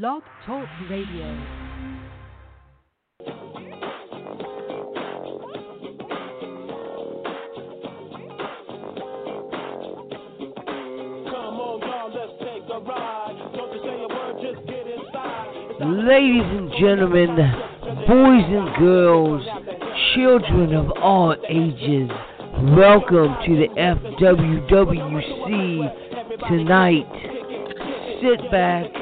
Blog Talk Radio. Ladies and gentlemen, boys and girls, children of all ages, welcome to the FWWC tonight. Sit back,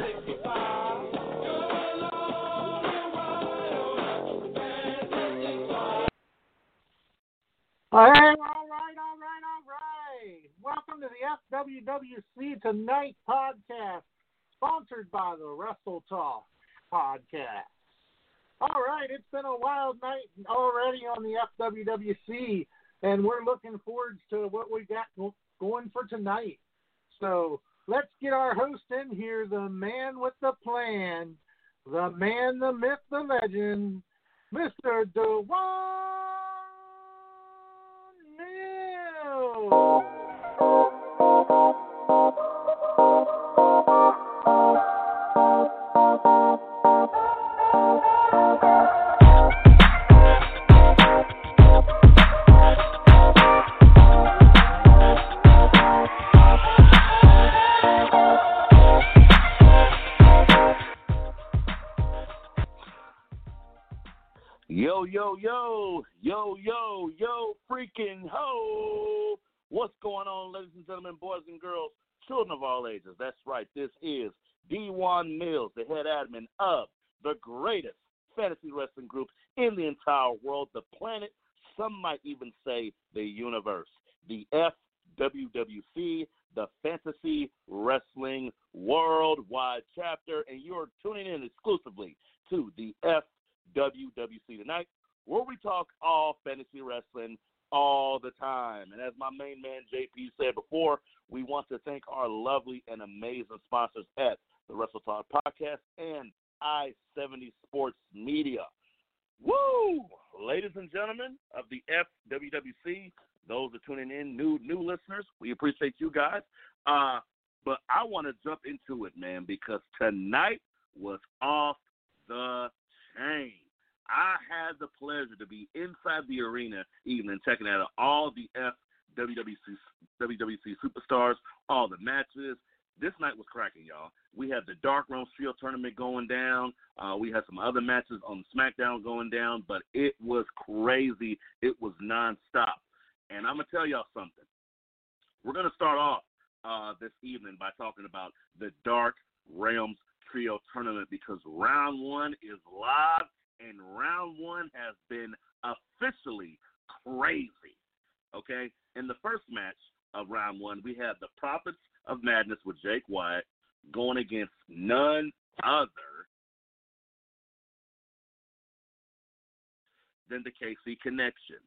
Tonight podcast, sponsored by the Wrestle Talk podcast. All right, it's been a wild night already on the FWWC, and we're looking forward to what we got going for tonight. So let's get our host in here, the man with the plan, the man, the myth, the legend, Mr. D1 yo, yo, yo, freaking ho! What's going on, ladies and gentlemen, boys and girls, children of all ages? That's right, this is D1 Mills, the head admin of the greatest fantasy wrestling group in the entire world, the planet, some might even say the universe, the FWWC, the Fantasy Wrestling Worldwide Chapter, and you're tuning in exclusively to the F. WWC tonight, where we talk all fantasy wrestling all the time. And as my main man JP said before, we want to thank our lovely and amazing sponsors at the Wrestle Talk Podcast and I 70 Sports Media. Woo! Ladies and gentlemen of the FWWC, those are tuning in, new new listeners, we appreciate you guys. Uh, but I want to jump into it, man, because tonight was off the chain. I had the pleasure to be inside the arena evening, checking out all the FWWC WWC superstars, all the matches. This night was cracking, y'all. We had the Dark Realms Trio tournament going down. Uh, we had some other matches on SmackDown going down, but it was crazy. It was nonstop. And I'm gonna tell y'all something. We're gonna start off uh, this evening by talking about the Dark Realms Trio tournament because round one is live and round one has been officially crazy. Okay? In the first match of round one, we had the Prophets of Madness with Jake Wyatt going against none other than the KC Connection.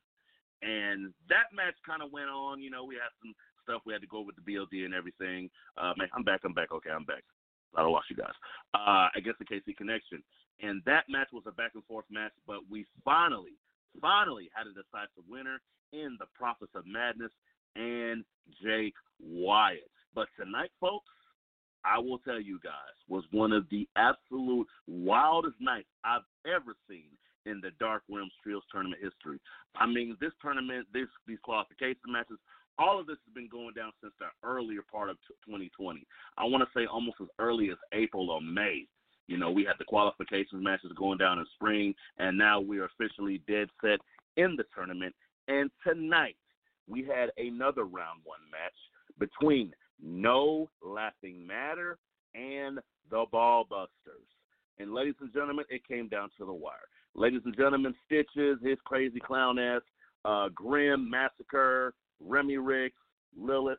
And that match kind of went on. You know, we had some stuff we had to go with the BLD and everything. Uh, man, I'm back. I'm back. Okay, I'm back. I don't lost you guys. Uh, against the KC Connection. And that match was a back and forth match, but we finally, finally had a decisive winner in the Prophets of Madness and Jake Wyatt. But tonight, folks, I will tell you guys, was one of the absolute wildest nights I've ever seen in the Dark Realms Trios tournament history. I mean, this tournament, this these qualification matches, all of this has been going down since the earlier part of 2020. I want to say almost as early as April or May. You know, we had the qualifications matches going down in spring, and now we are officially dead set in the tournament. And tonight, we had another round one match between No Laughing Matter and the Ball Busters. And ladies and gentlemen, it came down to the wire. Ladies and gentlemen, Stitches, his crazy clown ass, uh, Grim Massacre, Remy Ricks, Lilith,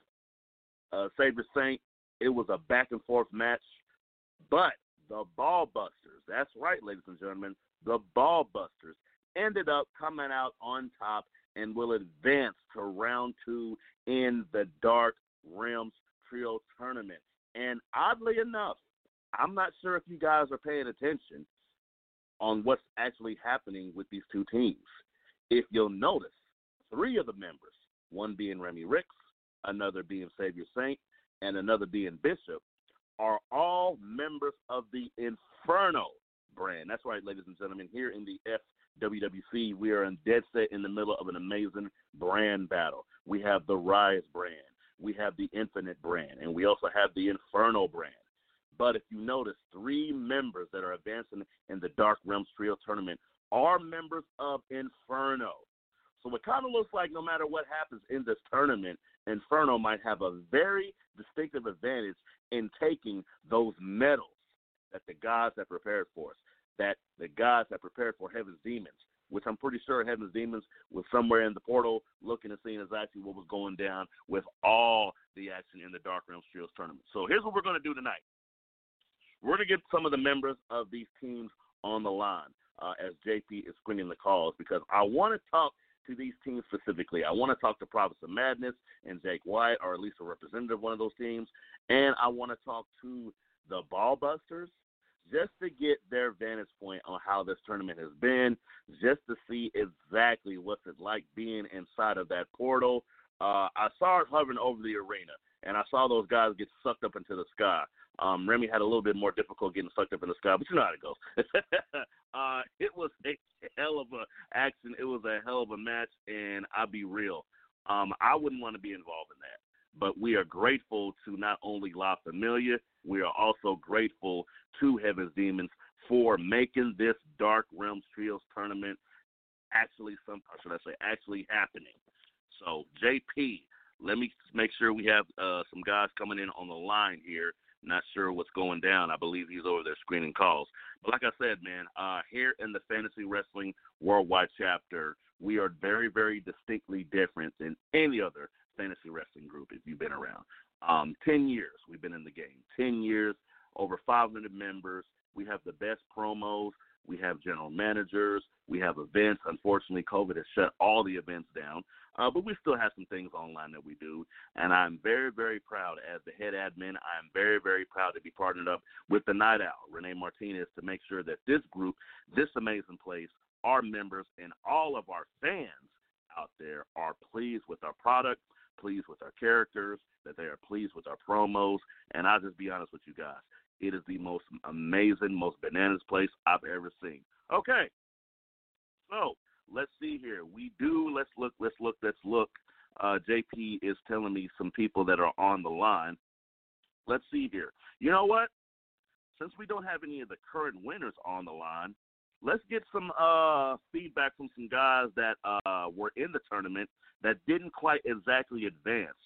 uh, Saber Saint. It was a back and forth match, but the Ball Busters, that's right, ladies and gentlemen, the Ball Busters, ended up coming out on top and will advance to round two in the Dark Realms Trio Tournament. And oddly enough, I'm not sure if you guys are paying attention on what's actually happening with these two teams. If you'll notice, three of the members, one being Remy Ricks, another being Savior Saint, and another being Bishop, are all members of the Inferno brand. That's right, ladies and gentlemen. Here in the FWWC, we are in dead set in the middle of an amazing brand battle. We have the Rise brand, we have the Infinite brand, and we also have the Inferno brand. But if you notice, three members that are advancing in the Dark Realms Trio tournament are members of Inferno. So it kind of looks like no matter what happens in this tournament, Inferno might have a very distinctive advantage in taking those medals that the gods have prepared for us, that the gods have prepared for Heaven's Demons, which I'm pretty sure Heaven's Demons was somewhere in the portal looking and seeing exactly what was going down with all the action in the Dark Realms Trios tournament. So here's what we're going to do tonight. We're going to get some of the members of these teams on the line uh, as JP is screening the calls because I want to talk to these teams specifically. I want to talk to Prophets of Madness and Jake White, or at least a representative of one of those teams, and I want to talk to the Ballbusters just to get their vantage point on how this tournament has been, just to see exactly what's it like being inside of that portal. Uh, I saw it hovering over the arena, and I saw those guys get sucked up into the sky. Um, Remy had a little bit more difficult getting sucked up in the sky, but you know how it goes. uh, it was a hell of a action. It was a hell of a match, and I'll be real. Um, I wouldn't want to be involved in that. But we are grateful to not only La Familia, we are also grateful to Heaven's Demons for making this Dark Realms Trios tournament actually some should I say actually happening. So JP, let me make sure we have uh, some guys coming in on the line here not sure what's going down. I believe he's over there screening calls. But like I said, man, uh, here in the Fantasy Wrestling Worldwide chapter, we are very, very distinctly different than any other fantasy wrestling group if you've been around. Um, 10 years we've been in the game. 10 years, over 500 members. We have the best promos. We have general managers. We have events. Unfortunately, COVID has shut all the events down. Uh, but we still have some things online that we do. And I'm very, very proud as the head admin. I'm very, very proud to be partnered up with the Night Owl, Renee Martinez, to make sure that this group, this amazing place, our members, and all of our fans out there are pleased with our product, pleased with our characters, that they are pleased with our promos. And I'll just be honest with you guys. It is the most amazing, most bananas place I've ever seen. Okay. So let's see here. We do. Let's look. Let's look. Let's look. Uh, JP is telling me some people that are on the line. Let's see here. You know what? Since we don't have any of the current winners on the line, let's get some uh, feedback from some guys that uh, were in the tournament that didn't quite exactly advance.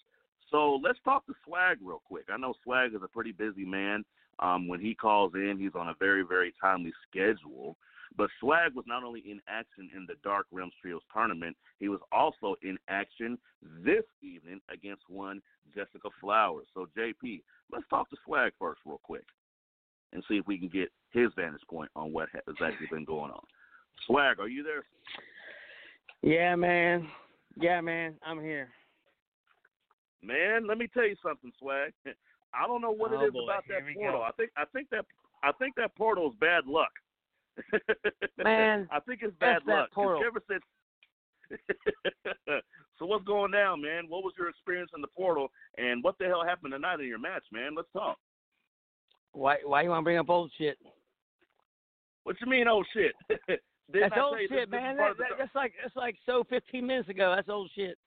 So let's talk to Swag real quick. I know Swag is a pretty busy man. Um, when he calls in, he's on a very, very timely schedule. But Swag was not only in action in the Dark Realms Trios tournament, he was also in action this evening against one Jessica Flowers. So, JP, let's talk to Swag first, real quick, and see if we can get his vantage point on what has actually been going on. Swag, are you there? Yeah, man. Yeah, man. I'm here. Man, let me tell you something, Swag. I don't know what oh, it is boy. about Here that portal. go. I think I think that I think that portal is bad luck. Man, I think it's bad luck. that luck. 'cause portal. You ever said? so what's going down, man? What was your experience in the portal, and what the hell happened tonight in your match, man? Let's talk. Why why you want to bring up old shit? What you mean, old shit? That's old shit, this, this man. part That, that's like that's like so 15 minutes ago. That's old shit.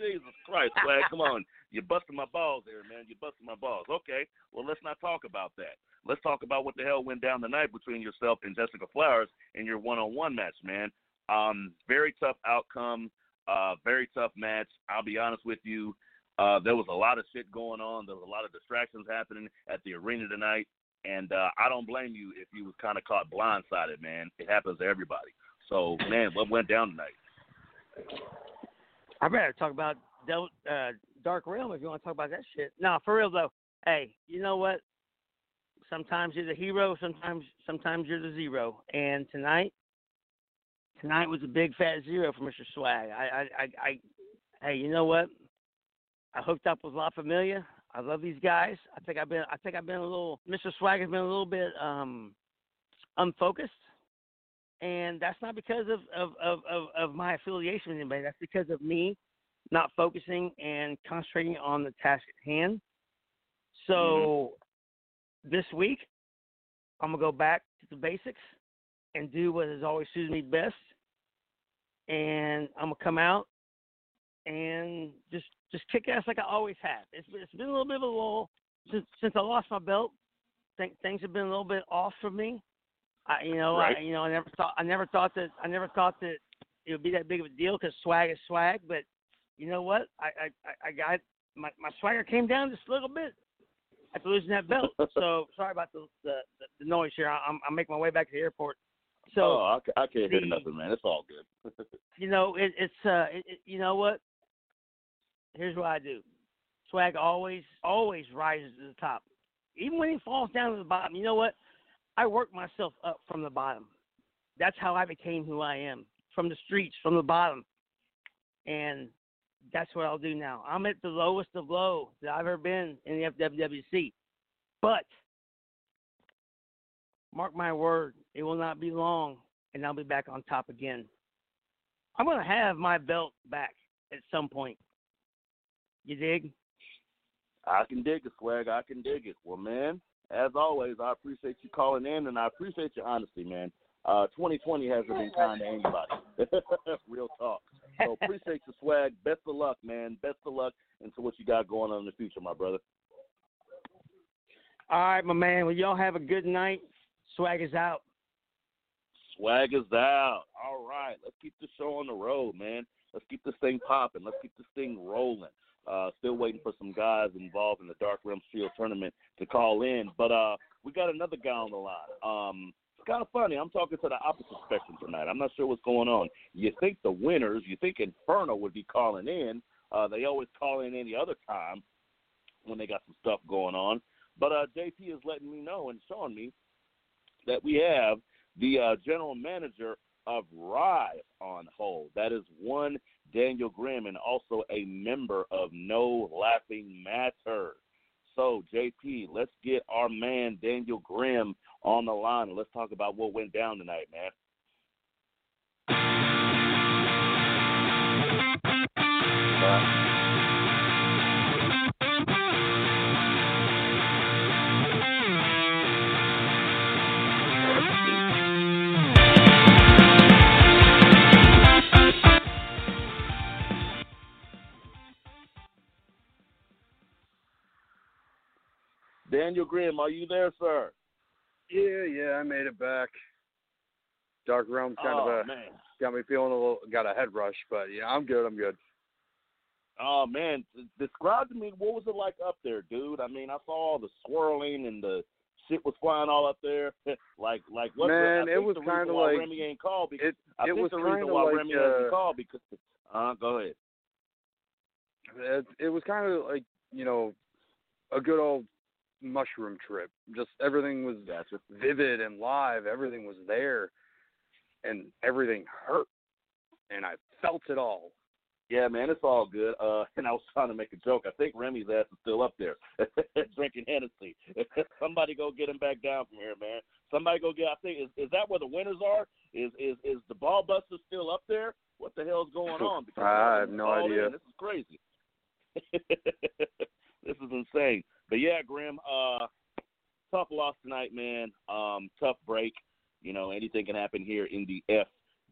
Jesus Christ, Swag, come on. You're busting my balls there, man. You're busting my balls. Okay, well, let's not talk about that. Let's talk about what the hell went down tonight between yourself and Jessica Flowers in your one-on-one match, man. Um, very tough outcome. Uh, very tough match. I'll be honest with you. Uh, there was a lot of shit going on. There was a lot of distractions happening at the arena tonight, and uh, I don't blame you if you was kind of caught blindsided, man. It happens to everybody. So, man, what went down tonight? I'd rather talk about Del, uh, Dark Realm if you want to talk about that shit. No, for real though. Hey, you know what? sometimes you're the hero, sometimes sometimes you're the zero. And tonight, tonight was a big fat zero for Mr. Swag. I I I, I hey, you know what? I hooked up with La Familia. I love these guys. I think I've been I think I've been a little Mr. Swag has been a little bit um unfocused. And that's not because of, of, of, of, of my affiliation with anybody. That's because of me not focusing and concentrating on the task at hand. So mm-hmm. this week, I'm gonna go back to the basics and do what has always suited me best. And I'm gonna come out and just just kick ass like I always have. It's it's been a little bit of a lull since since I lost my belt. Think things have been a little bit off for me. I you know right. I you know I never thought I never thought that I never thought that it would be that big of a deal because swag is swag. But you know what? I I I got my my swagger came down just a little bit after losing that belt. so sorry about the the, the noise here. I'm I'm making my way back to the airport. So oh, I, I can't the, hear nothing, man. It's all good. you know, it, it's uh, it, it, you know what? Here's what I do. Swag always always rises to the top, even when he falls down to the bottom. You know what? I work myself up from the bottom. That's how I became who I am from the streets, from the bottom, and that's what I'll do now. I'm at the lowest of low that I've ever been in the FWWC. But mark my word, it will not be long and I'll be back on top again. I'm going to have my belt back at some point. You dig? I can dig it, swag. I can dig it. Well, man, as always, I appreciate you calling in and I appreciate your honesty, man. Uh, 2020 hasn't been kind to anybody. Real talk. So appreciate the swag. Best of luck, man. Best of luck into what you got going on in the future, my brother. All right, my man. Well, y'all have a good night. Swag is out. Swag is out. All right. Let's keep the show on the road, man. Let's keep this thing popping. Let's keep this thing rolling. Uh, still waiting for some guys involved in the Dark Realms Trio tournament to call in. But uh, we got another guy on the line. Um, kind of funny. I'm talking to the opposite spectrum tonight. I'm not sure what's going on. You think the winners, you think Inferno would be calling in. Uh, they always call in any other time when they got some stuff going on. But uh, JP is letting me know and showing me that we have the uh, general manager of Rise on hold. That is one Daniel Grimm and also a member of No Laughing Matter. So, JP, let's get our man Daniel Grimm on the line and let's talk about what went down tonight, man. Daniel Grimm, are you there, sir? Yeah, yeah, I made it back. Dark Realm kind oh, of a man. got me feeling a little got a head rush, but yeah, I'm good. I'm good. Oh man, describe to me what was it like up there, dude? I mean, I saw all the swirling and the shit was flying all up there. like, like what? Man, the, it was kind of like Remy ain't called because it. I it think was the reason why like Remy uh, hasn't called because. Uh, go ahead. It, it was kind of like you know, a good old mushroom trip. Just everything was gotcha. vivid and live. Everything was there, and everything hurt, and I felt it all. Yeah, man, it's all good. Uh, and I was trying to make a joke. I think Remy's ass is still up there drinking Hennessy. Somebody go get him back down from here, man. Somebody go get. I think is is that where the winners are? Is is is the ball buster still up there? What the hell's going on? Because I have no idea. In. This is crazy. this is insane. But yeah, Grimm, uh, tough loss tonight, man. Um, tough break. You know, anything can happen here in the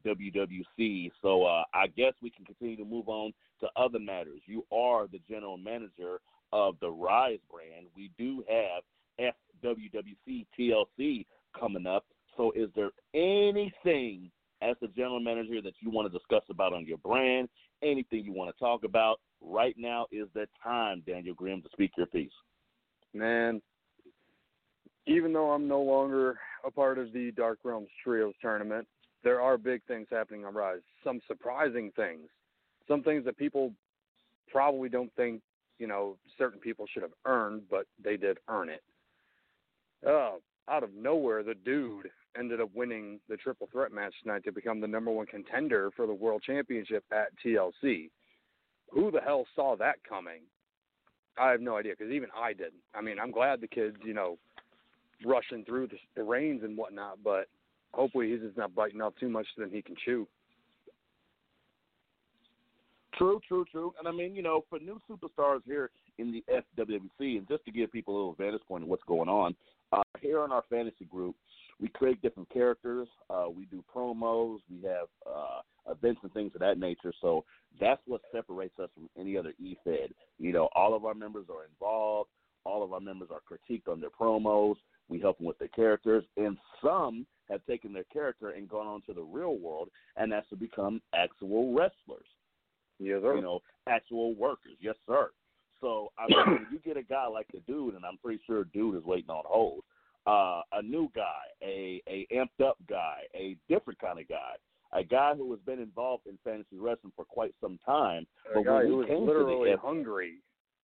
FWWC. So uh, I guess we can continue to move on to other matters. You are the general manager of the Rise brand. We do have FWWC TLC coming up. So is there anything as the general manager that you want to discuss about on your brand? Anything you want to talk about? Right now is the time, Daniel Grimm, to speak your piece man, even though I'm no longer a part of the Dark Realms Trios tournament, there are big things happening on Rise. Some surprising things, some things that people probably don't think, you know, certain people should have earned, but they did earn it. uh, out of nowhere, the dude ended up winning the triple threat match tonight to become the number one contender for the world championship at TLC. Who the hell saw that coming? I have no idea because even I didn't. I mean, I'm glad the kid's you know rushing through the, the reins and whatnot, but hopefully he's just not biting off too much than he can chew. True, true, true. And I mean, you know, for new superstars here in the FWWC, and just to give people a little vantage point of what's going on, uh, here in our fantasy group, we create different characters. Uh, we do promos. We have uh, events and things of that nature. So that's what separates us from any other EFED. You know, all of our members are involved. All of our members are critiqued on their promos. We help them with their characters, and some have taken their character and gone on to the real world, and that's to become actual wrestlers. Yes, sir. You know, actual workers. Yes, sir. So I mean, you get a guy like the dude, and I'm pretty sure dude is waiting on hold. Uh, a new guy, a a amped up guy, a different kind of guy, a guy who has been involved in fantasy wrestling for quite some time. A but guy who is literally the hungry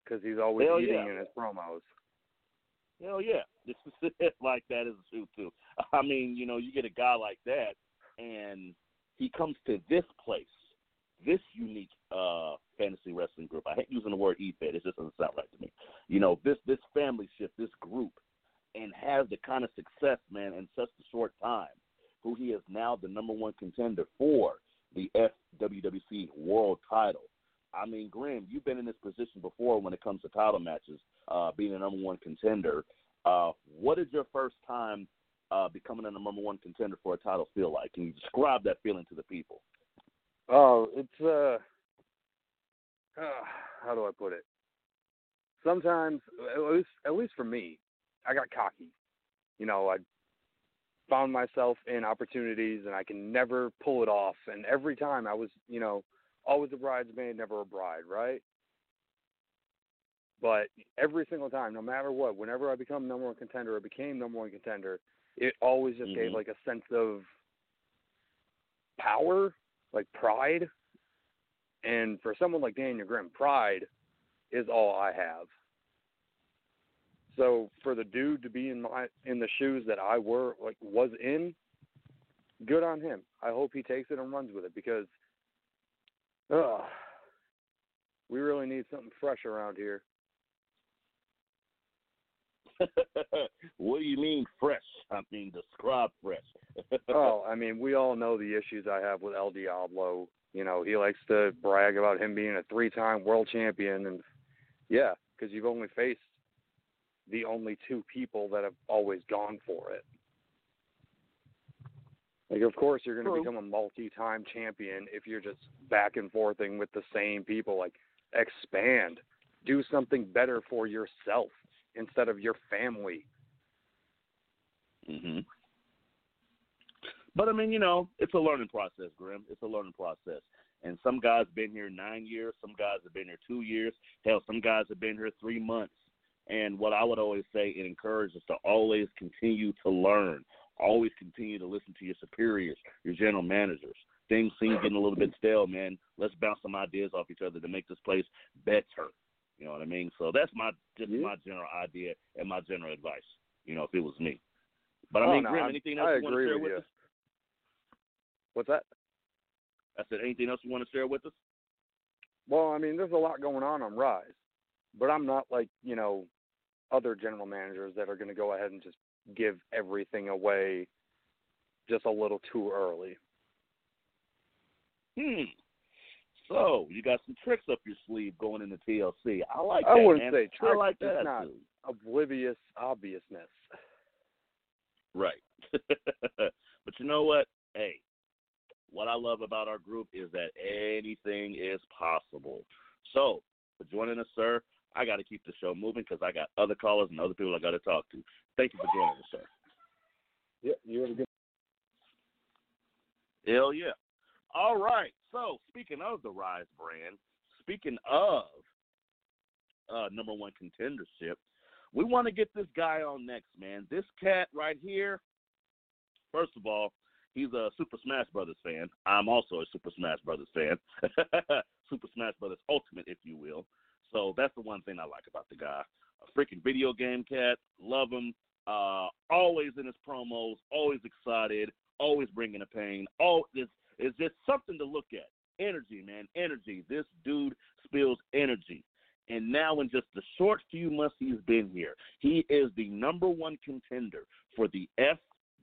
because he's always Hell eating yeah. in his promos. Hell yeah, this is like that is a true too. I mean, you know, you get a guy like that, and he comes to this place, this unique uh fantasy wrestling group. I hate using the word EFED; it just doesn't sound right to me. You know, this this family shift, this group, and has the kind of success, man, in such a short time. Who he is now the number one contender for the FWWC World Title. I mean, Grimm, you've been in this position before when it comes to title matches, uh, being a number one contender. Uh, what is your first time uh, becoming a number one contender for a title feel like? Can you describe that feeling to the people? Oh, it's uh, uh how do I put it? Sometimes, at least at least for me, I got cocky. You know, I found myself in opportunities and I can never pull it off. And every time I was, you know, always a bridesmaid, never a bride, right? But every single time, no matter what, whenever I become number one contender or became number one contender, it always just gave Mhm. like a sense of power, like pride. And for someone like Daniel Grimm, pride is all I have. So for the dude to be in my in the shoes that I were like was in, good on him. I hope he takes it and runs with it because ugh, we really need something fresh around here. what do you mean fresh? I mean describe fresh. oh, I mean, we all know the issues I have with El Diablo. You know, he likes to brag about him being a three-time world champion, and yeah, because you've only faced the only two people that have always gone for it. Like, of course, you're going to become a multi-time champion if you're just back and forthing with the same people. Like, expand, do something better for yourself instead of your family. hmm But I mean, you know, it's a learning process, Grimm. It's a learning process. And some guys have been here nine years, some guys have been here two years. Hell, some guys have been here three months. And what I would always say, it encourages us to always continue to learn. Always continue to listen to your superiors, your general managers. Things seem getting a little bit stale, man. Let's bounce some ideas off each other to make this place better. You know what I mean? So that's my just Yeah. my general idea and my general advice. You know, if it was me. But I Oh, mean, no, Grimm, I'm- anything I else you want to share with with you. us? What's that? I said, anything else you want to share with us? Well, I mean, there's a lot going on on Rise, but I'm not like you know other general managers that are going to go ahead and just give everything away just a little too early. Hmm. So you got some tricks up your sleeve going into TLC. I like I that, wouldn't man. say I like that not oblivious obviousness. Right. but you know what? Hey, what I love about our group is that anything is possible. So, for joining us, sir, I got to keep the show moving because I got other callers and other people I got to talk to. Thank you for joining us, sir. Yeah, you have a good. Hell yeah. All right. So, speaking of the Rise brand, speaking of uh, number one contendership, we want to get this guy on next, man. This cat right here, first of all, he's a Super Smash Brothers fan. I'm also a Super Smash Brothers fan. Super Smash Brothers Ultimate, if you will. So that's the one thing I like about the guy. A freaking video game cat. Love him. Uh, always in his promos, always excited, always bringing the pain. All this is just something to look at. Energy, man, energy. This dude spills energy. And now, in just the short few months he's been here, he is the number one contender for the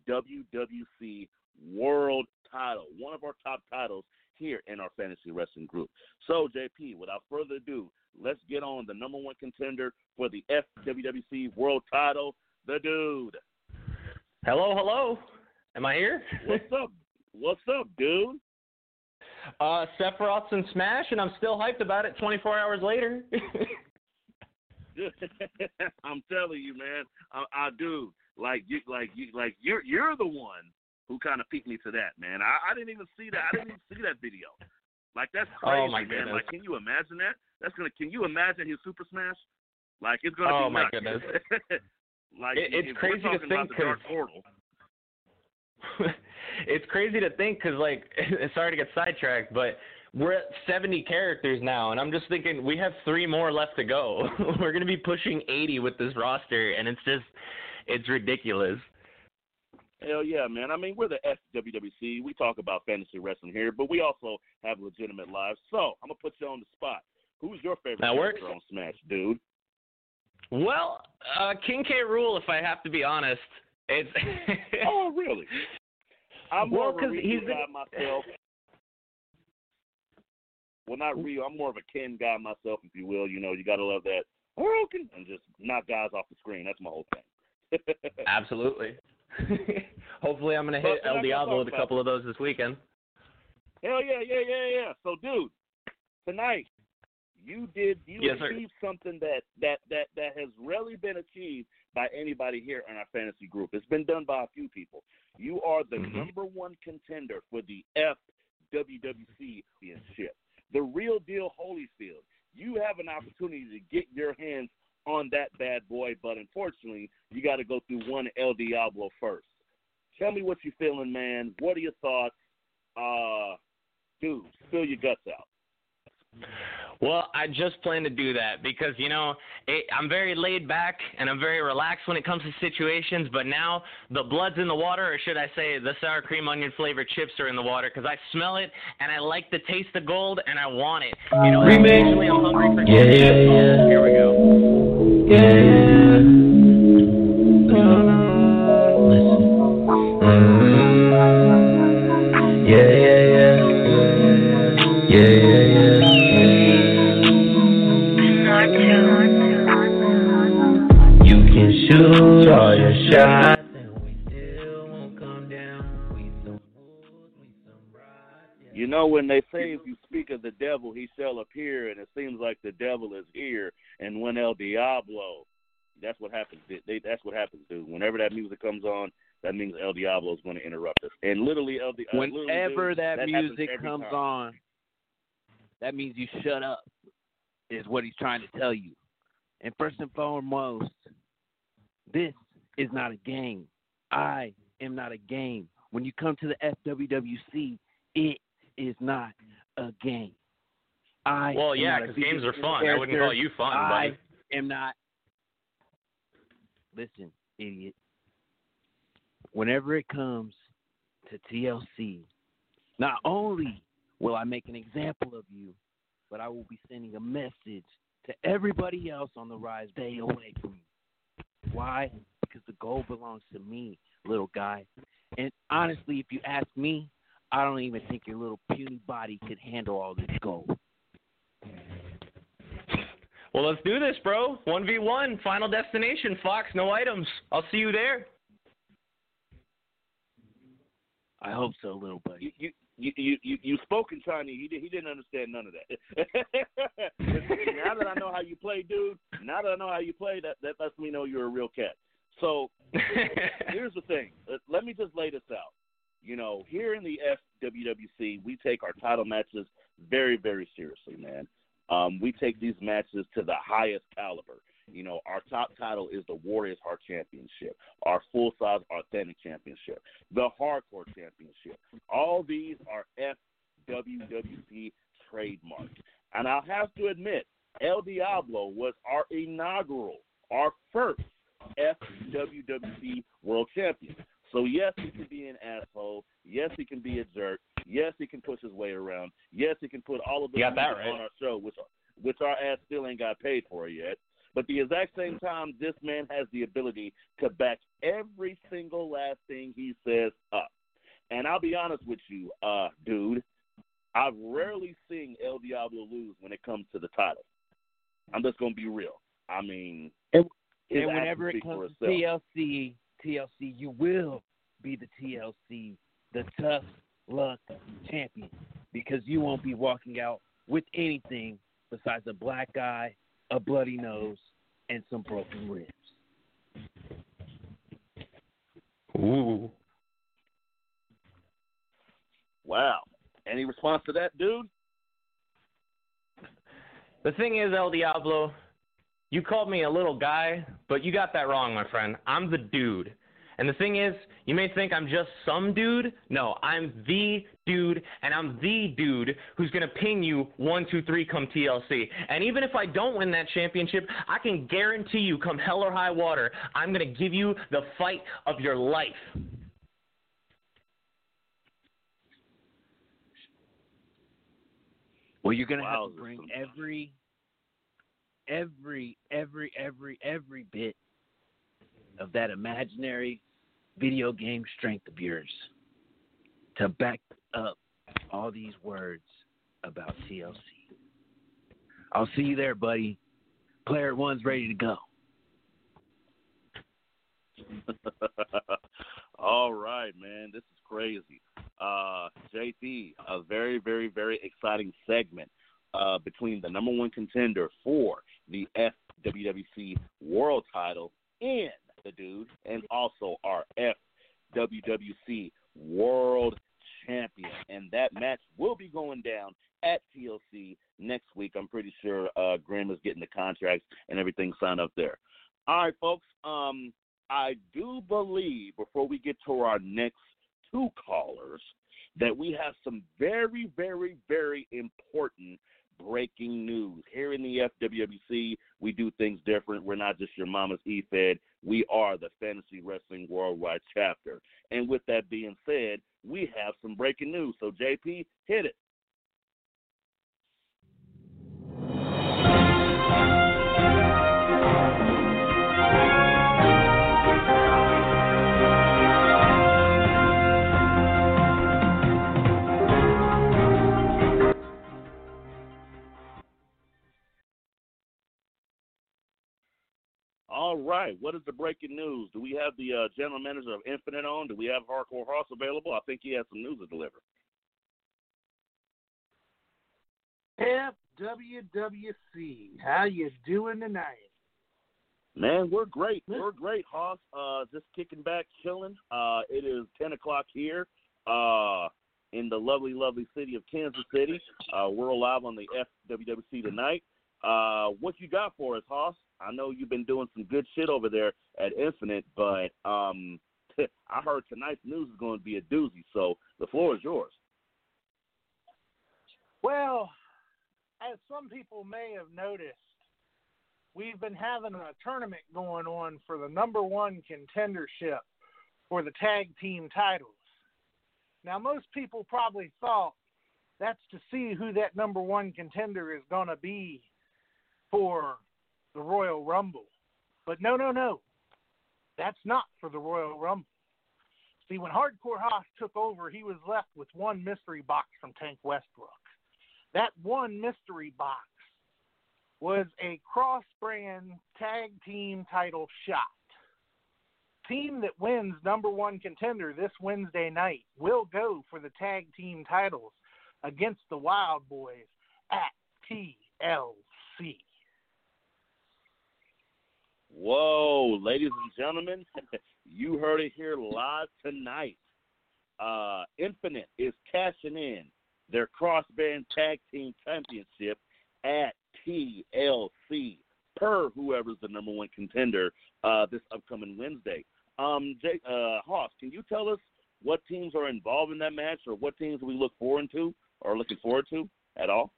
FWWC World title, one of our top titles here in our fantasy wrestling group. So, JP, without further ado, let's get on the number one contender for the FWWC World title, the dude. Hello, hello. Am I here? What's up? What's up, dude? Uh, Sephiroth's and Smash, and I'm still hyped about it 24 hours later. I'm telling you, man, I, I do. Like you, like you, like you're you're the one who kind of piqued me to that, man. I, I didn't even see that. I didn't even see that video. Like that's oh, crazy, oh man. goodness. Like, can you imagine that? That's gonna. Can you imagine his Super Smash? Like it's gonna Oh be my nuts. goodness. like It- it's crazy to think the Dark 'cause- Portal. it's crazy to think because, like, sorry to get sidetracked, but we're at 70 characters now, and I'm just thinking we have three more left to go. we're gonna be pushing 80 with this roster, and it's just, it's ridiculous. Hell yeah, man. I mean, we're the FWWC. We talk about fantasy wrestling here, but we also have legitimate lives. So I'm gonna put you on the spot. Who's your favorite That works. on Smash, dude? Well, uh, King K. Rool, if I have to be honest, it's. Oh, really? I'm more of a he's guy myself. Well, not Ryu. I'm more of a Ken guy myself, if you will. You know, you gotta love that Hadouken and just knock guys off the screen. That's my whole thing. Absolutely. Hopefully, I'm gonna hit El Diablo with a couple of those this weekend. Hell yeah, yeah, yeah, yeah. So, dude, tonight you did you Yes, sir. achieved something that that that that has rarely been achieved by anybody here in our fantasy group. It's been done by a few people. You are the Mhm. number one contender for the FWWC championship. The real deal Holyfield. You have an opportunity to get your hands on that bad boy, but unfortunately, you got to go through one El Diablo first. Tell me what you're feeling, man. What are your thoughts? Uh, dude, spill your guts out. Well, I just plan to do that because you know it, I'm very laid back and I'm very relaxed when it comes to situations. But now the blood's in the water, or should I say, the sour cream onion flavored chips are in the water because I smell it and I like the taste of gold and I want it. You know, occasionally I'm hungry for Yeah, yeah, yeah. Here we go. Yeah. Know when they say if you speak of the devil, he shall appear, and it seems like the devil is here. And when El Diablo, that's what happens. They, they, that's what happens, dude. Whenever that music comes on, that means El Diablo is going to interrupt us. And literally, El Di- uh, Whenever dude, that, happens music comes time. on, that means you shut up, is what he's trying to tell you. And first and foremost, this is not a game. I am not a game. When you come to the FWWC, it is not a game. I Well, yeah, because games are fun. I wouldn't call you fun, I buddy. am not. Listen, idiot. Whenever it comes to TLC, not only will I make an example of you, but I will be sending a message to everybody else on the rise. Stay away from me. Why? Because the gold belongs to me, little guy. And honestly, if you ask me, I don't even think your little puny body could handle all this gold. Well, let's do this, bro. 1v1, final destination, Fox, no items. I'll see you there. I hope so, little buddy. You, you, you, you, you spoke in Chinese. He, did, he didn't understand none of that. now that I know how you play, dude, now that I know how you play, that, that lets me know you're a real cat. So here's the thing. Let, let me just lay this out. You know, here in the FWWC, we take our title matches very, very seriously, man. Um, we take these matches to the highest caliber. You know, our top title is the Warriors Heart Championship, our full size authentic championship, the Hardcore Championship. All these are FWWC trademarks. And I'll have to admit, El Diablo was our inaugural, our first FWWC World Champion. So yes, he can be an asshole. Yes, he can be a jerk. Yes, he can push his weight around. Yes, he can put all of this that right. on our show, which which our ass still ain't got paid for yet. But the exact same time, this man has the ability to back every single last thing he says up. And I'll be honest with you, uh, dude, I've rarely seen El Diablo lose when it comes to the title. I'm just gonna be real. I mean, And- and whenever it comes to itself. TLC, TLC, you will be the TLC, the tough luck champion, because you won't be walking out with anything besides a black eye, a bloody nose, and some broken ribs. Ooh. Wow. Any response to that, dude? The thing is, El Diablo, you called me a little guy, but you got that wrong, my friend. I'm the dude. And the thing is, you may think I'm just some dude. No, I'm the dude, and I'm the dude who's going to ping you one, two, three come TLC. And even if I don't win that championship, I can guarantee you, come hell or high water, I'm going to give you the fight of your life. Well, you're gonna have to bring some- every, every, every, every, every bit of that imaginary video game strength of yours to back up all these words about TLC. I'll see you there, buddy. Player one's ready to go. All right, man. This is crazy. Uh, JP, a very, very, very exciting segment uh, between the number one contender for the FWWC World Title and the dude, and also our FWWC World Champion. And that match will be going down at TLC next week. I'm pretty sure uh, Grimm is getting the contracts and everything signed up there. All right, folks. Um, I do believe before we get to our next two callers that we have some very, very, very important breaking news. Here in the FWWC, we do things different. We're not just your mama's E-Fed. We are the Fantasy Wrestling Worldwide chapter. And with that being said, we have some breaking news. So, JP, hit it. All right. What is the breaking news? Do we have the uh, general manager of Infinite on? Do we have Hardcore Hoss available? I think he has some news to deliver. FWWC. How you doing tonight? Man, we're great. We're great, Hoss. Uh, just kicking back, chilling. Uh, it is 10 o'clock here uh, in the lovely, lovely city of Kansas City. Uh, we're live on the FWWC tonight. Uh, what you got for us, Hoss? I know you've been doing some good shit over there at Infinite, but um, I heard tonight's news is going to be a doozy, so the floor is yours. Well, as some people may have noticed, we've been having a tournament going on for the number one contendership for the tag team titles. Now, most people probably thought that's to see who that number one contender is going to be for the Royal Rumble. But no, no, no. That's not for the Royal Rumble. See, when Hardcore Hoss took over, he was left with one mystery box from Tank Westbrook. That one mystery box was a cross brand tag team title shot. Team that wins number one contender this Wednesday night will go for the tag team titles against the Wild Boys at TLC. Whoa, ladies and gentlemen, you heard it here live tonight. Uh, Infinite is cashing in their cross brand tag team championship at TLC per whoever's the number one contender uh, this upcoming Wednesday. Um, Jay, uh, Hoss, can you tell us what teams are involved in that match, or what teams we look forward to, or looking forward to at all?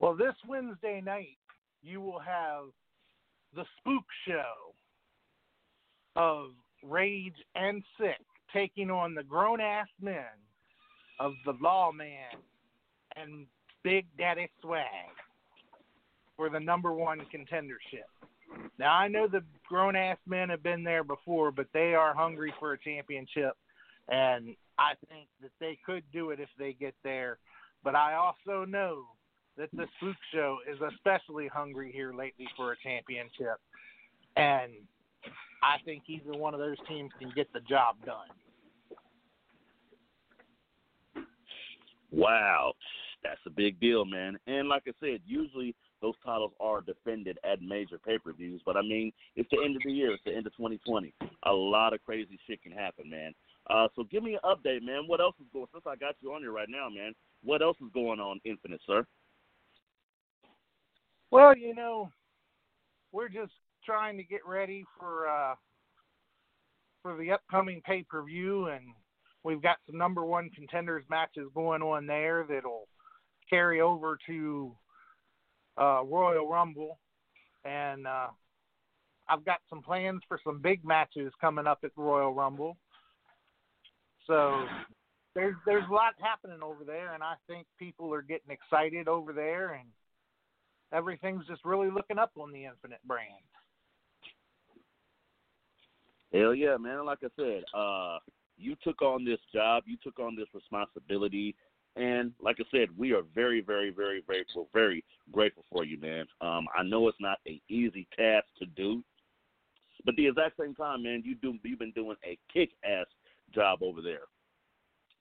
Well, this Wednesday night, you will have the Spook Show of rage and sick taking on the grown ass men of the lawman and Big Daddy Swag for the number one contendership. Now I know the grown ass men have been there before, but they are hungry for a championship, and I think that they could do it if they get there. But I also know that the Spook Show is especially hungry here lately for a championship, and I think either one of those teams can get the job done. Wow, that's a big deal, man. And like I said, usually those titles are defended at major pay per views. But I mean, it's the end of the year. It's the end of 2020. A lot of crazy shit can happen, man. Uh, so give me an update, man. What else is going? Since I got you on here right now, man, what else is going on, Infinite, sir? Well, you know, we're just trying to get ready for uh, for the upcoming pay per view, and we've got some number one contenders matches going on there that'll carry over to uh, Royal Rumble, and uh, I've got some plans for some big matches coming up at Royal Rumble. So there's there's a lot happening over there, and I think people are getting excited over there, and everything's just really looking up on the Infinite brand. Hell yeah, man! Like I said, uh, you took on this job, you took on this responsibility, and like I said, we are very, very, very, very, very grateful for you, man. Um, I know it's not an easy task to do, but the exact same time, man, you do you've been doing a kick-ass job over there.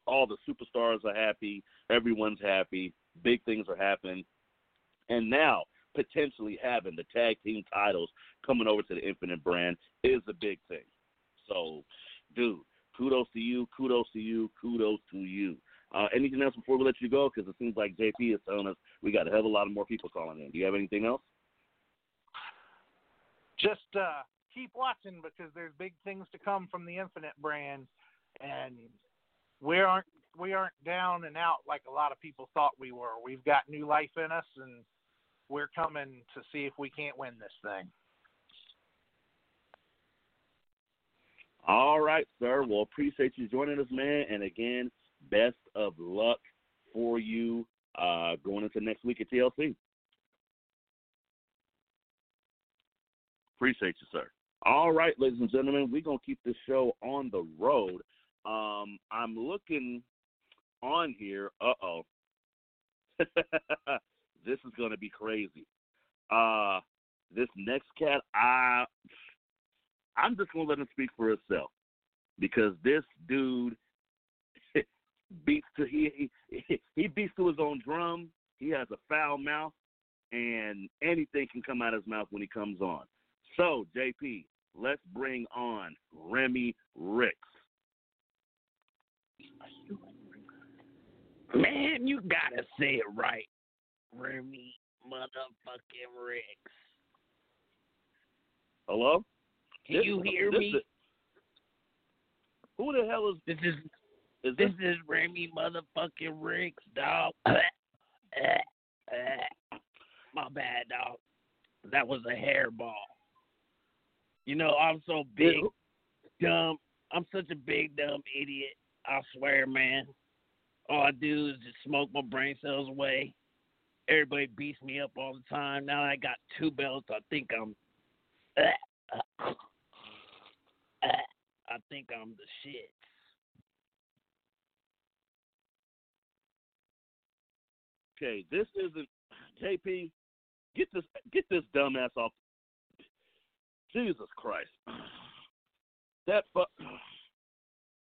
All the superstars are happy, everyone's happy, big things are happening, and now potentially having the tag team titles coming over to the Infinite brand is a big thing. So, dude, kudos to you, kudos to you, kudos to you. Uh, anything else before we let you go? Because it seems like JP is telling us we got a hell of a lot of more people calling in. Do you have anything else? Just uh, keep watching because there's big things to come from the Infinite brand, and we aren't we aren't down and out like a lot of people thought we were. We've got new life in us, and we're coming to see if we can't win this thing. All right, sir. Well, appreciate you joining us, man. And again, best of luck for you uh, going into next week at TLC. Appreciate you, sir. All right, ladies and gentlemen, we're gonna keep this show on the road. Um, I'm looking on here. Uh oh. this is gonna be crazy. Uh, this next cat, I, I'm just gonna let him speak for himself because this dude beats to he, he he beats to his own drum. He has a foul mouth, and anything can come out of his mouth when he comes on. So, JP, let's bring on Remy Ricks. Man, you gotta say it right. Remy motherfucking Ricks. Hello? Can This- you hear me? is- who the hell is This is is this this? is Remy motherfucking Ricks, dog. My bad, dog. That was a hairball. You know, I'm so big, dumb. I'm such a big, dumb idiot. I swear, man. All I do is just smoke my brain cells away. Everybody beats me up all the time. Now I got two belts. I think I'm. Uh, uh, I think I'm the shit. Okay, this isn't JP. Get this get this dumbass off. Jesus Christ. That fu-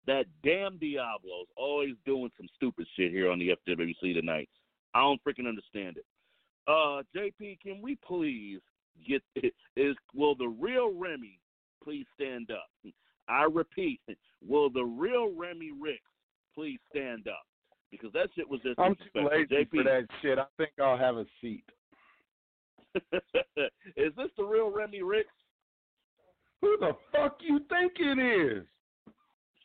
that damn Diablo's always doing some stupid shit here on the FWWC tonight. I don't freaking understand it. Uh, JP, can we please get is will the real Remy please stand up? I repeat, will the real Remy Ricks please stand up? Because that shit was just I'm too lazy JP, for that shit. I think I'll have a seat. is this the real Remy Ricks? Who the fuck you think it is?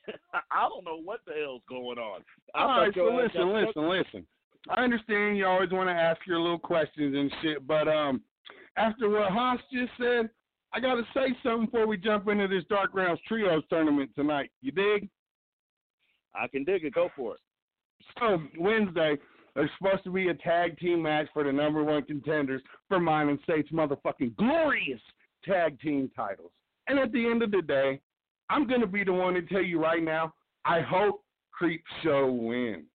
I don't know what the hell's going on. I All right, so listen, listen, listen. I understand you always want to ask your little questions and shit, but um, after what Hoss just said, I got to say something before we jump into this Dark Realms Trios tournament tonight. You dig? I can dig it. Go for it. So Wednesday, there's supposed to be a tag team match for the number one contenders for mine and State's motherfucking glorious tag team titles. And at the end of the day, I'm gonna be the one to tell you right now. I hope Creep Show win.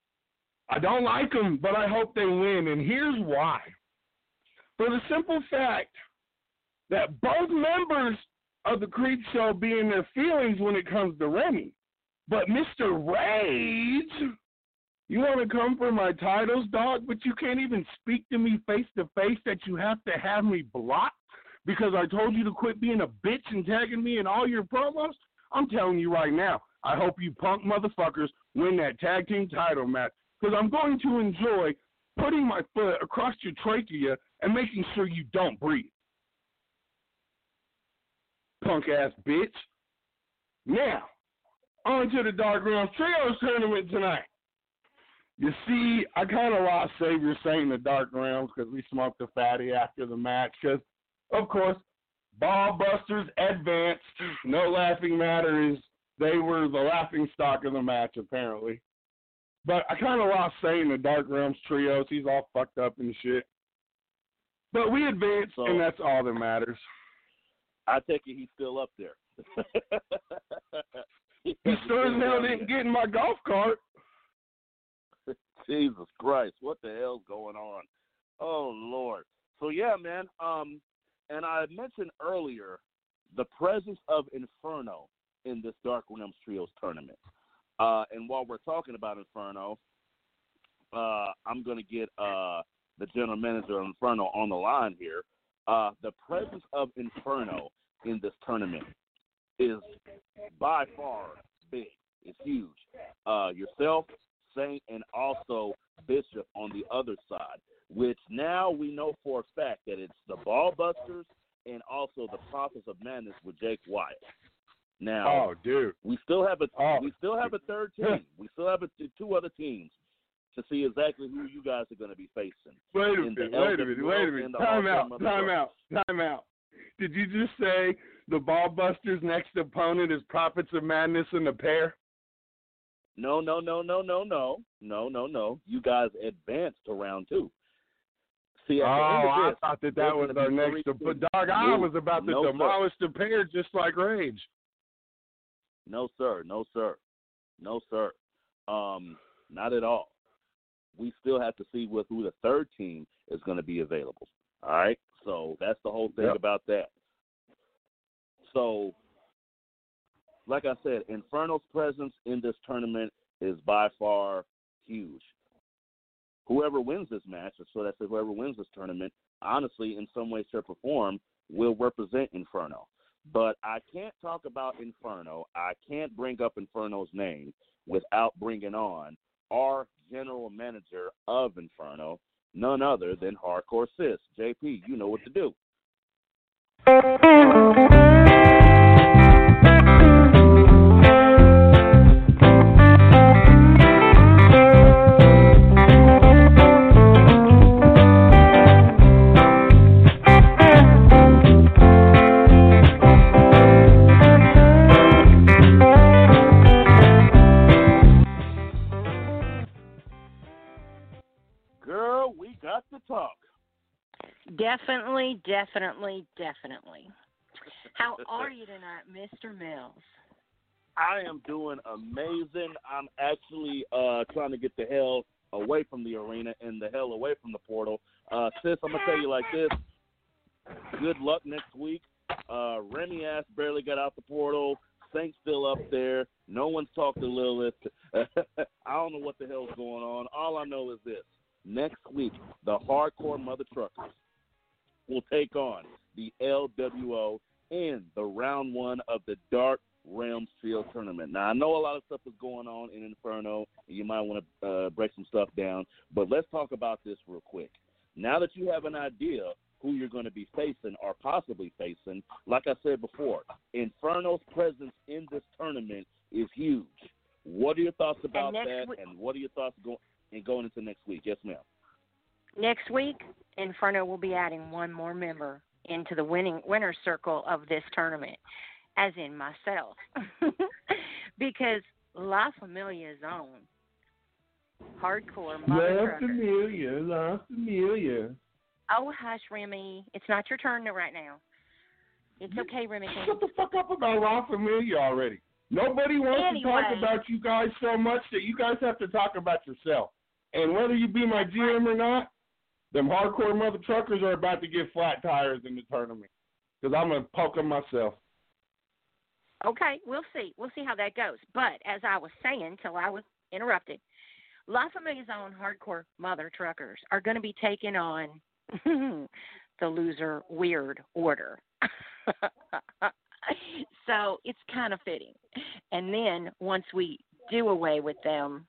I don't like them, but I hope they win, and here's why. For the simple fact that both members of the Creep Show be in their feelings when it comes to Remy. But Mr. Rage, you want to come for my titles, dog, but you can't even speak to me face to face that you have to have me blocked because I told you to quit being a bitch and tagging me in all your promos? I'm telling you right now, I hope you punk motherfuckers win that tag team title match because I'm going to enjoy putting my foot across your trachea and making sure you don't breathe. Punk ass bitch. Now, on to the Dark Realms Trios tournament tonight. You see, I kind of lost Savior Saint in the Dark Realms because we smoked a fatty after the match. Because, of course, Ball Busters advanced. No laughing matter is they were the laughing stock of the match, apparently. But I kind of lost in the Dark Realms Trios. He's all fucked up and shit. But we advanced, So- and that's all that matters. I take it he's still up there. He sure as hell didn't get in my golf cart. Jesus Christ, what the hell's going on? Oh Lord. So yeah, man. Um, and I mentioned earlier the presence of Inferno in this Dark Realms Trios tournament. Uh, and while we're talking about Inferno, uh, I'm going to get uh, the general manager of Inferno on the line here. Uh, the presence of Inferno in this tournament is by far big. It's huge. Uh, yourself, Saint, and also Bishop on the other side, which now we know for a fact that it's the Ball Busters and also the Prophets of Madness with Jake Wyatt. Now, Oh, dude. we still have a Oh. we still have a third team. we still have a, two other teams to see exactly who you guys are going to be facing. Wait a minute, wait a minute, wait a minute. Time out, time out, time out. Did you just say the Ball Busters' next opponent is Prophets of Madness and the pair? No, no, no, no, no, no, no, no, no. You guys advanced to round two. See, Oh, at the oh, end of I this, thought that that was our next. But dog, I was about to no, demolish the pair just like Rage. No, sir. No, sir. No, sir. Um, not at all. We still have to see with who the third team is going to be available. All right. So that's the whole thing Yep. about that. So, like I said, Inferno's presence in this tournament is by far huge. Whoever wins this match, or so that's whoever wins this tournament, honestly, in some way, shape, or form, will represent Inferno. But I can't talk about Inferno. I can't bring up Inferno's name without bringing on our general manager of Inferno, none other than Hardcore Sis. JP, you know what to do. Definitely, definitely, definitely. How are you tonight, Mr. Mills? I am doing amazing. I'm actually uh trying to get the hell away from the arena and the hell away from the portal. Uh sis, I'm gonna tell you like this. Good luck next week. Uh Remy ass barely got out the portal. Saint's still up there. No one's talked to Lilith. I don't know what the hell's going on. All I know is this. Next week, the hardcore mother truckers will take on the LWO in the round one of the Dark Realms Field Tournament. Now, I know a lot of stuff is going on in Inferno, and you might want to uh, break some stuff down, but let's talk about this real quick. Now that you have an idea who you're going to be facing or possibly facing, like I said before, Inferno's presence in this tournament is huge. What are your thoughts about next that, week- and what are your thoughts going and going into next week? Yes, ma'am. Next week, Inferno will be adding one more member into the winning winner circle of this tournament, as in myself, because La Familia's own hardcore mother La. Familia, La Familia. Oh hush, Remy, it's not your turn right now. It's okay, Remy. Shut the fuck up about La Familia already. Nobody wants to talk about you guys so much that you guys have to talk about yourself. And whether you be my GM or not, them hardcore mother truckers are about to get flat tires in the tournament. Because I'm going to poke them myself. Okay, we'll see. We'll see how that goes. But as I was saying till I was interrupted, La Familia's own hardcore mother truckers are going to be taking on the loser weird order. so it's kind of fitting. And then once we do away with them,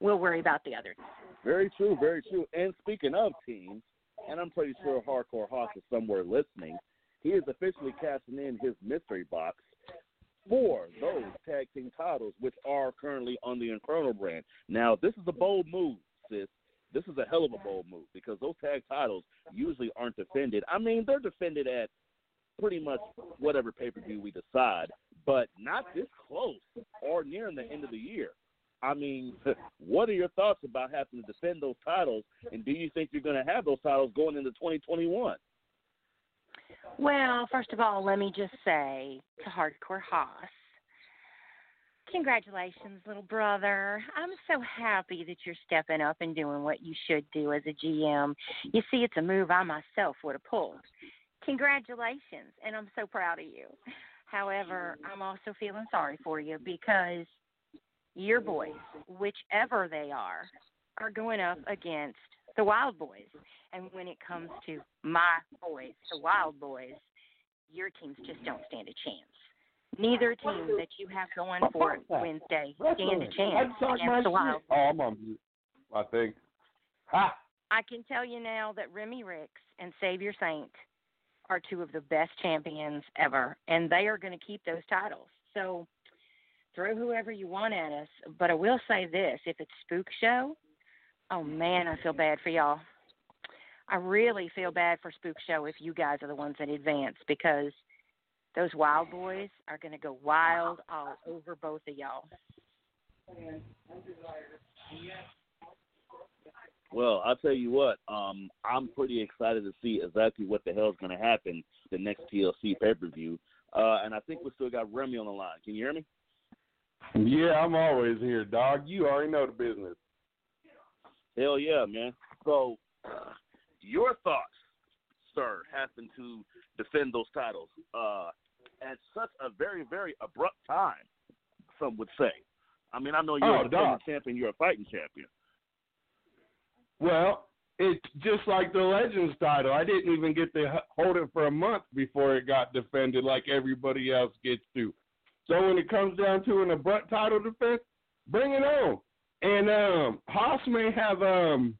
we'll worry about the others. Very true, very true. And speaking of teams, and I'm pretty sure Hardcore Hoss is somewhere listening, he is officially casting in his mystery box for those tag team titles, which are currently on the Inferno brand. Now, this is a bold move, sis. This is a hell of a bold move because those tag titles usually aren't defended. I mean, they're defended at pretty much whatever pay per view we decide, but not this close or near the end of the year. I mean, what are your thoughts about having to defend those titles, and do you think you're going to have those titles going into 2021? Well, first of all, let me just say to Hardcore Hoss, congratulations, little brother. I'm so happy that you're stepping up and doing what you should do as a GM. You see, it's a move I myself would have pulled. Congratulations, and I'm so proud of you. However, I'm also feeling sorry for you because your boys, whichever they are, are going up against the Wild Boys. And when it comes to my boys, the Wild Boys, your teams just don't stand a chance. Neither team that you have going for it Wednesday stand a chance I'd talk my against the shit. Wild. Oh, I'm on mute. I think. Ha! I can tell you now that Remy Ricks and Savior Saint are two of the best champions ever, and they are going to keep those titles. So throw whoever you want at us. But I will say this: if it's Spook Show, oh man, I feel bad for y'all. I really feel bad for Spook Show if you guys are the ones that advance because those Wild Boys are going to go wild all over both of y'all. Well, I'll tell you what, um, I'm pretty excited to see exactly what the hell's going to happen the next TLC pay per view. Uh, and I think we still got Remy on the line. Can you hear me? Yeah, I'm always here, dog. You already know the business. Hell yeah, man. So, your thoughts, sir, happen to defend those titles uh, at such a very, very abrupt time, some would say. I mean, I know you're Oh, a defending dog. champion, you're a fighting champion. Well, it's just like the Legends title. I didn't even get to hold it for a month before it got defended like everybody else gets to. So when it comes down to an abrupt title defense, bring it on. And um Hoss may have um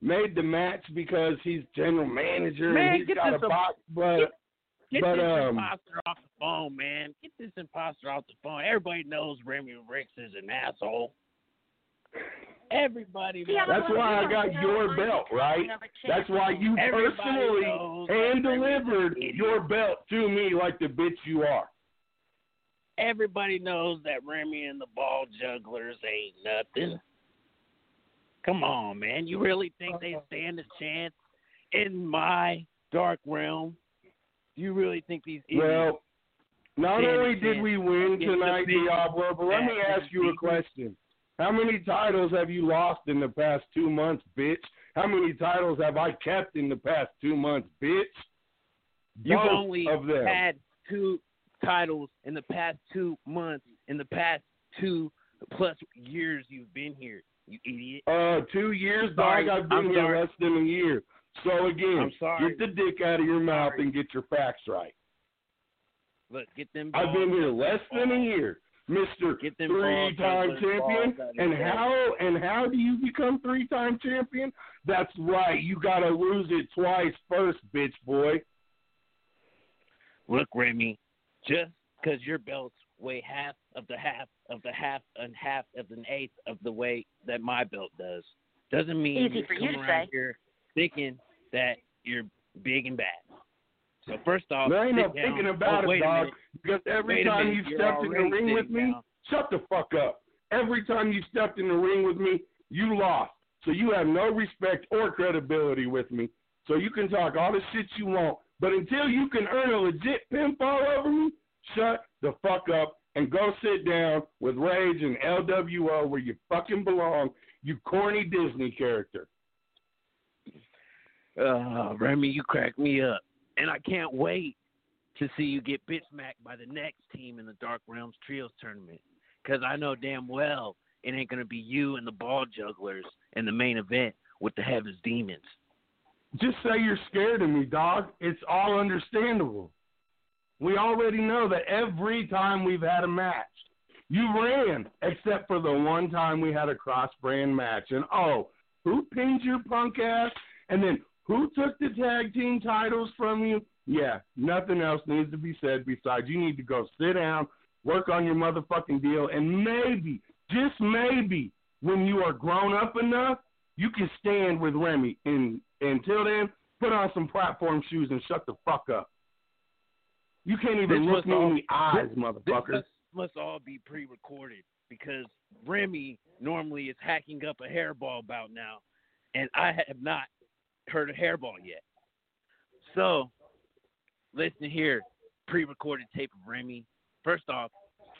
made the match because he's general manager Man, and he's get got a this a- box, but Get but this um imposter off the phone, man. Get this imposter off the phone. Everybody knows Remy Ricks is an asshole. Everybody knows. That's why I got your belt, right? That's why you Everybody personally knows hand delivered your belt to me like the bitch you are. Everybody knows that Remy and the ball jugglers ain't nothing. Come on, man. You really think they uh-huh. stand a chance in my dark realm? Do you really think these Well, not only did we win tonight, Diablo, but let me ask you a question. How many titles have you lost in the past two months, bitch? How many titles have I kept in the past two months, bitch? You've Both only of them. had two titles in the past two months, in the past two plus years you've been here, you idiot. Uh, two years, Sorry, dog. I've been I'm here sorry. less than a year. So again, I'm sorry. get the dick out of your mouth and get your facts right. Look, get them. I've been here less than a year, Mister Get them Three-time balls champion. balls And how and how do you become three-time champion? That's right. You gotta lose it twice first, bitch boy. Look, Remy, just because your belts weigh half of the half of the half and half of an eighth of the weight that my belt does, doesn't mean Easy you for come you to around say. here thinking that you're big and bad. So first off, There ain't no sit down. thinking oh, about oh, it, dog. Because every Wait time minute, you stepped in the ring with me, down. shut the fuck up. Every time you stepped in the ring with me, you lost. So you have no respect or credibility with me. So you can talk all the shit you want, but until you can earn a legit pinfall over me, shut the fuck up and go sit down with Rage and LWO where you fucking belong, you corny Disney character. Uh, Remy, you crack me up. And I can't wait to see you get bitch smacked by the next team in the Dark Realms Trios tournament. Because I know damn well it ain't going to be you and the ball jugglers in the main event with the Heaven's Demons. Just say you're scared of me, dog. It's all understandable. We already know that every time we've had a match, you ran, except for the one time we had a cross brand match. And oh, who pinned your punk ass? And then who took the tag team titles from you? Yeah, nothing else needs to be said besides you need to go sit down, work on your motherfucking deal, and maybe, just maybe, when you are grown up enough, you can stand with Remy. And until then, put on some platform shoes and shut the fuck up. You can't even This look me all- in the eyes, this- motherfucker. This must, must all be pre-recorded because Remy normally is hacking up a hairball bout now, and I have not heard a hairball yet. So, listen here, pre-recorded tape of Remy. First off,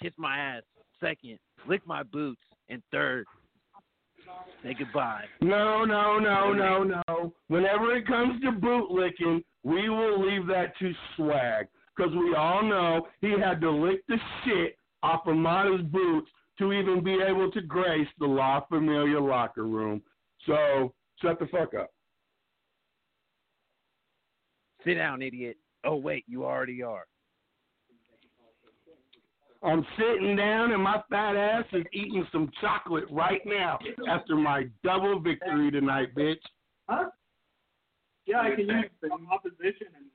kiss my ass. Second, lick my boots. And third, say goodbye. No, no, no, no, no. Whenever it comes to bootlicking, we will leave that to swag. Because we all know he had to lick the shit off of Mata's boots to even be able to grace the La Familia locker room. So, shut the fuck up. Sit down, idiot. Oh wait, you already are. I'm sitting down and my fat ass is eating some chocolate right now after my double victory tonight, bitch. Huh? Yeah, I can use the opposition and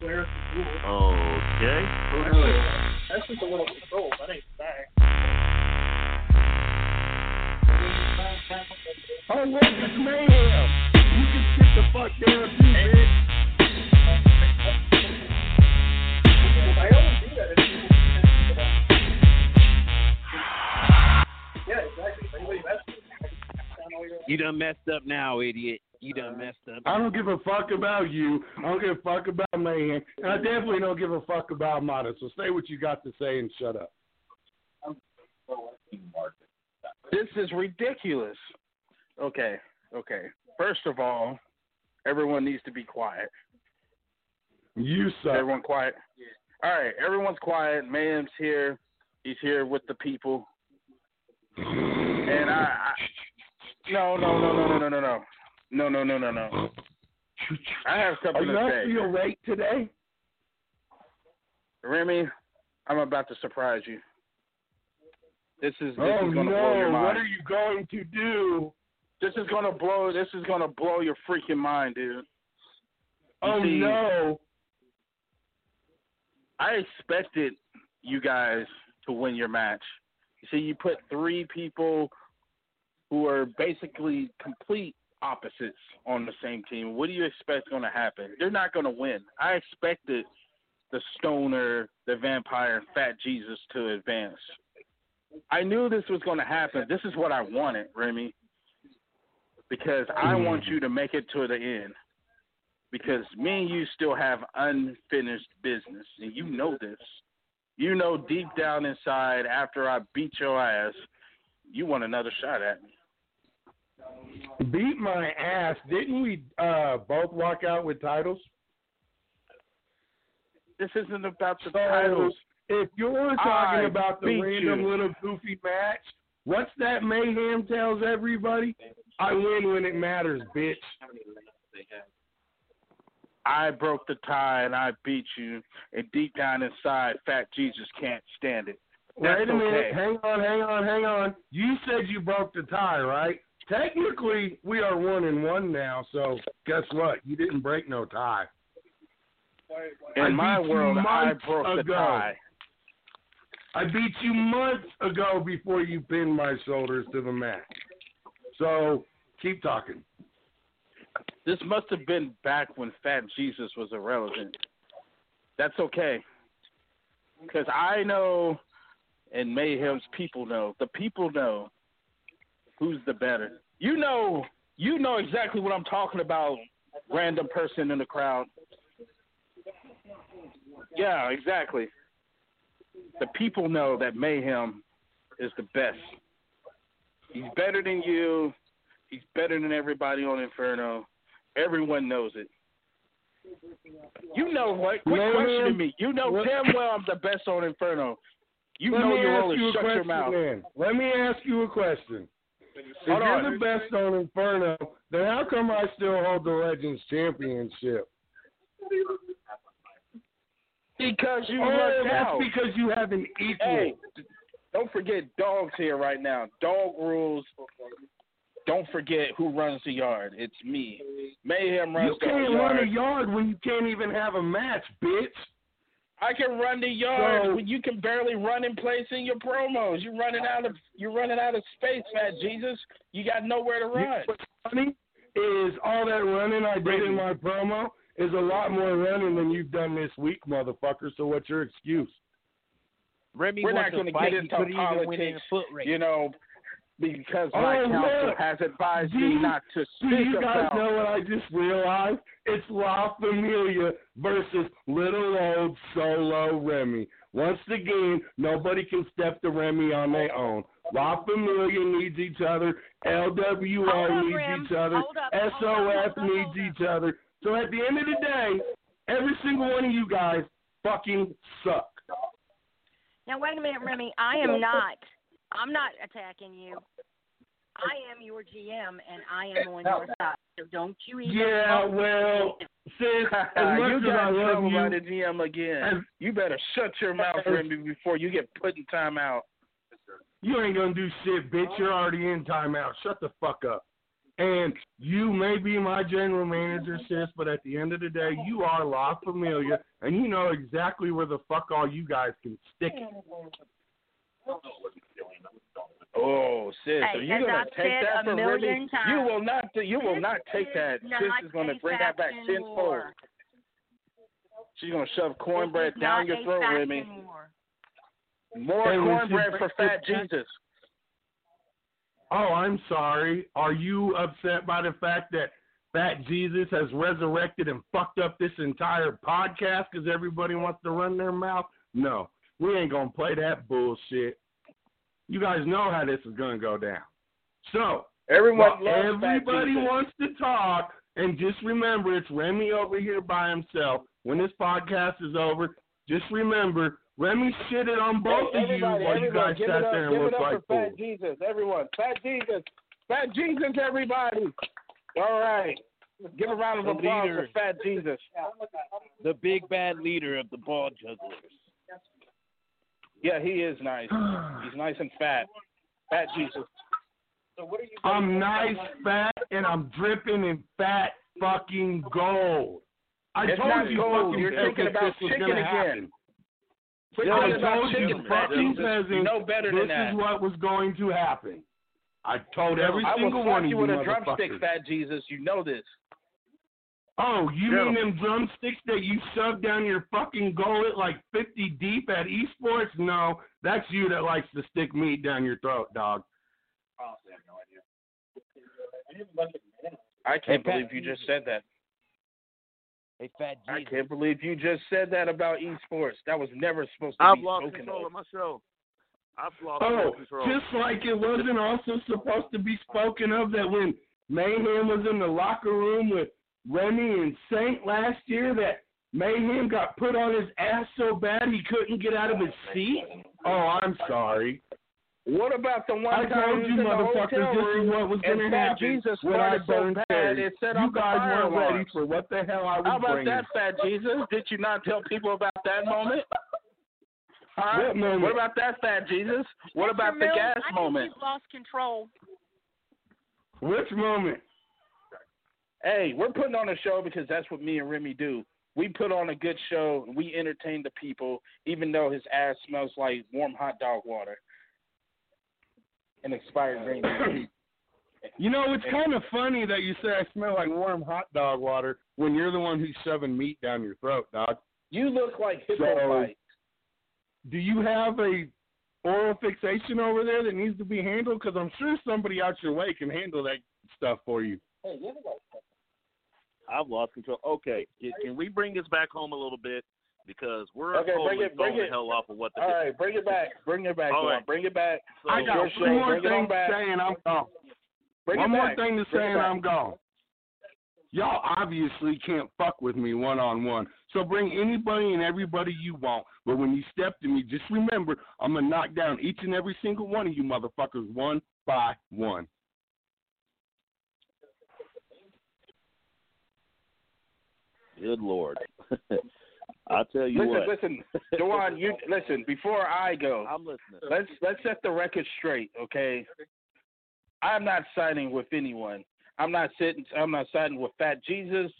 clear some rules. Okay. That's just a little control. That ain't back. Oh, wait, it's mayhem. You can sit the fuck down too, bitch. You done messed up now, idiot. You done uh, messed up. I don't give a fuck about you. I don't give a fuck about mayhem. And I definitely don't give a fuck about Mata. So say what you got to say and shut up. This is ridiculous. Okay, okay. First of all, everyone needs to be quiet. You suck. Everyone quiet. All right, everyone's quiet. Mayhem's here. He's here with the people. And I, I no, no, no, no, no, no, no, no, no, no, no, no, no. I have something you to say. feel rate today? Remy, I'm about to surprise you. This is this oh is gonna blow your no! mind. What are you going to do? This is gonna blow. This is gonna blow your freaking mind, dude. You Oh see, no! I expected you guys to win your match. You see, you put three people who are basically complete opposites on the same team. What do you expect going to happen? They're not going to win. I expected the Stoner, the Vampire, and Fat Jesus to advance. I knew this was going to happen. This is what I wanted, Remy, because I mm-hmm. want you to make it to the end. Because me and you still have unfinished business, and you know this. You know deep down inside, after I beat your ass, you want another shot at me. Beat my ass! Didn't we uh, both walk out with titles? This isn't about the So, titles. If you're talking I about the random you. little goofy match, what's that mayhem tells everybody? I win when it matters, bitch. I broke the tie and I beat you, and deep down inside, Fat Jesus can't stand it. That's Wait a minute. okay. Hang on, hang on, hang on. You said you broke the tie, right? Technically, we are one and one now. So guess what? You didn't break no tie. In I my world, I broke the tie. I beat you months ago before you pinned my shoulders to the mat. So keep talking. This must have been back when Fat Jesus was irrelevant. That's okay. Because I know, and Mayhem's people know. The people know who's the better. You know, you know exactly what I'm talking about. Random person in the crowd. Yeah, exactly. The people know that Mayhem is the best. He's better than you. He's better than everybody on Inferno. Everyone knows it. You know what? Quit Mayhem, questioning me. You know what- damn well I'm the best on Inferno. You Let know me you ask only you shut your mouth. man. Let me ask you a question. If Hold you're on. the best on Inferno, then how come I still hold the Legends Championship? Because you oh, lucked that's out. because you have an equal. Hey, don't forget dogs here right now. Dog rules. Don't forget who runs the yard. It's me. Mayhem runs you can't run a yard when you can't even have a match, bitch. I can run the yard So- when you can barely run in place in your promos. You're running out of you're running out of space, Fat Jesus. You got nowhere to run. what's funny is all that running I did in my promo is a lot more running than you've done this week, motherfucker. So what's your excuse? Remy We're wants not going to to get He into couldn't even win in a politics, you know, because my Oh, counsel look. has advised Do me you- not to speak about. Do speak you guys about. know what I just realized? It's La Familia versus little old solo Remy. Once again, nobody can step to Remy on their own. La Familia needs each other. LWO up, needs Rim. each other. Hold up, SOS hold up, hold needs up. each other. So at the end of the day, every single one of you guys fucking suck. Now wait a minute, Remy. I am not. I'm not attacking you. I am your GM, and I am on your side. So don't you even. Yeah, well, sis, as much you as got I in love trouble by the GM again. as- you better shut your mouth, as- Remy, before you get put in timeout. You ain't gonna do shit, bitch. You're already in timeout. Shut the fuck up. And you may be my general manager, sis, but at the end of the day, you are La Familia, and you know exactly where the fuck all you guys can stick it. Oh, sis, Hey, are you gonna I've take that a for million Remy? times, You will not. You will not take that. not Sis is gonna bring that back tenfold. She's gonna shove cornbread down your throat, Remy. war. More Hey, cornbread for Fat the- Jesus. Oh, I'm sorry. Are you upset by the fact that Fat Jesus has resurrected and fucked up this entire podcast because everybody wants to run their mouth? No, we ain't gonna play that bullshit. You guys know how this is gonna go down. So Everyone while everybody wants to talk, and just remember it's Remy over here by himself. When this podcast is over, just remember Remy shitted on both Hey, of you everybody, while you guys give sat it up, there and looked like for Fat. Jesus, everyone. Fat Jesus, Fat Jesus, everybody. All right, give a round of The applause leader. for Fat Jesus. the big bad leader of the ball jugglers. Yeah, he is nice. He's nice and fat. Fat Jesus. So what are you? I'm nice, fat, and I'm dripping in fat fucking gold. I It's told not you gold. fucking You're thinking about this chicken gonna again. happen. Quit I thinking about told you chicken, Fat fucking Jesus. peasants You know better than that. this than that. is what was going to happen. I told every I single one of you I will slap you with a drumstick. Fat Jesus. You know this. Oh, you Girl. mean them drumsticks that you shoved down your fucking gullet like 50 deep at esports? No, that's you that likes to stick meat down your throat, dog. I can't Pat, believe you just said that. Hey, Fat I can't believe you just said that about esports. That was never supposed to I've be lost spoken control of. of my show. I've lost Oh, control. just like it wasn't also supposed to be spoken of that when Mayhem was in the locker room with Remy and Saint last year, that Mayhem got put on his ass so bad he couldn't get out of his seat. Oh, I'm sorry. What about the one I time told you, was motherfuckers, hotel this is what was going to Fat happen Jesus when I farted so burned bad it set You off the guys weren't ready for what the hell I was How about bringing. that, Fat Jesus? Did you not tell people about that moment? Huh? What moment? What about that, Fat Jesus? What about Mr. the Mills, gas I think moment? You've lost control. Which moment? Hey, we're putting on a show because that's what me and Remy do. We put on a good show and we entertain the people, even though his ass smells like warm hot dog water and expired green tea. You know, it's kind of funny that you say I smell like warm hot dog water when you're the one who's shoving meat down your throat, dog. You look like hippo So- bite. Do you have a oral fixation over there that needs to be handled? Because I'm sure somebody out your way can handle that stuff for you. Hey, you look I've lost control. Okay, can, can we bring this back home a little bit because we're Okay, bring totally it- bring thrown the hell off of what the All right, bring it back. Bring it back. All Dawn. right. Bring it back. So, I got Good one more Bring it thing to say and I'm gone. Bring one more back. thing to Bring say and. I'm gone. Y'all obviously can't fuck with me one on one. So bring anybody and everybody you want. But when you step to me, just remember I'm gonna knock down each and every single one of you motherfuckers one by one. Good lord. I'll tell you Listen, what. listen, Dewan, you listen. Before I go, I'm listening. let's let's set the record straight, okay? I'm not siding with anyone. I'm not sitting. I'm not siding with Fat Jesus.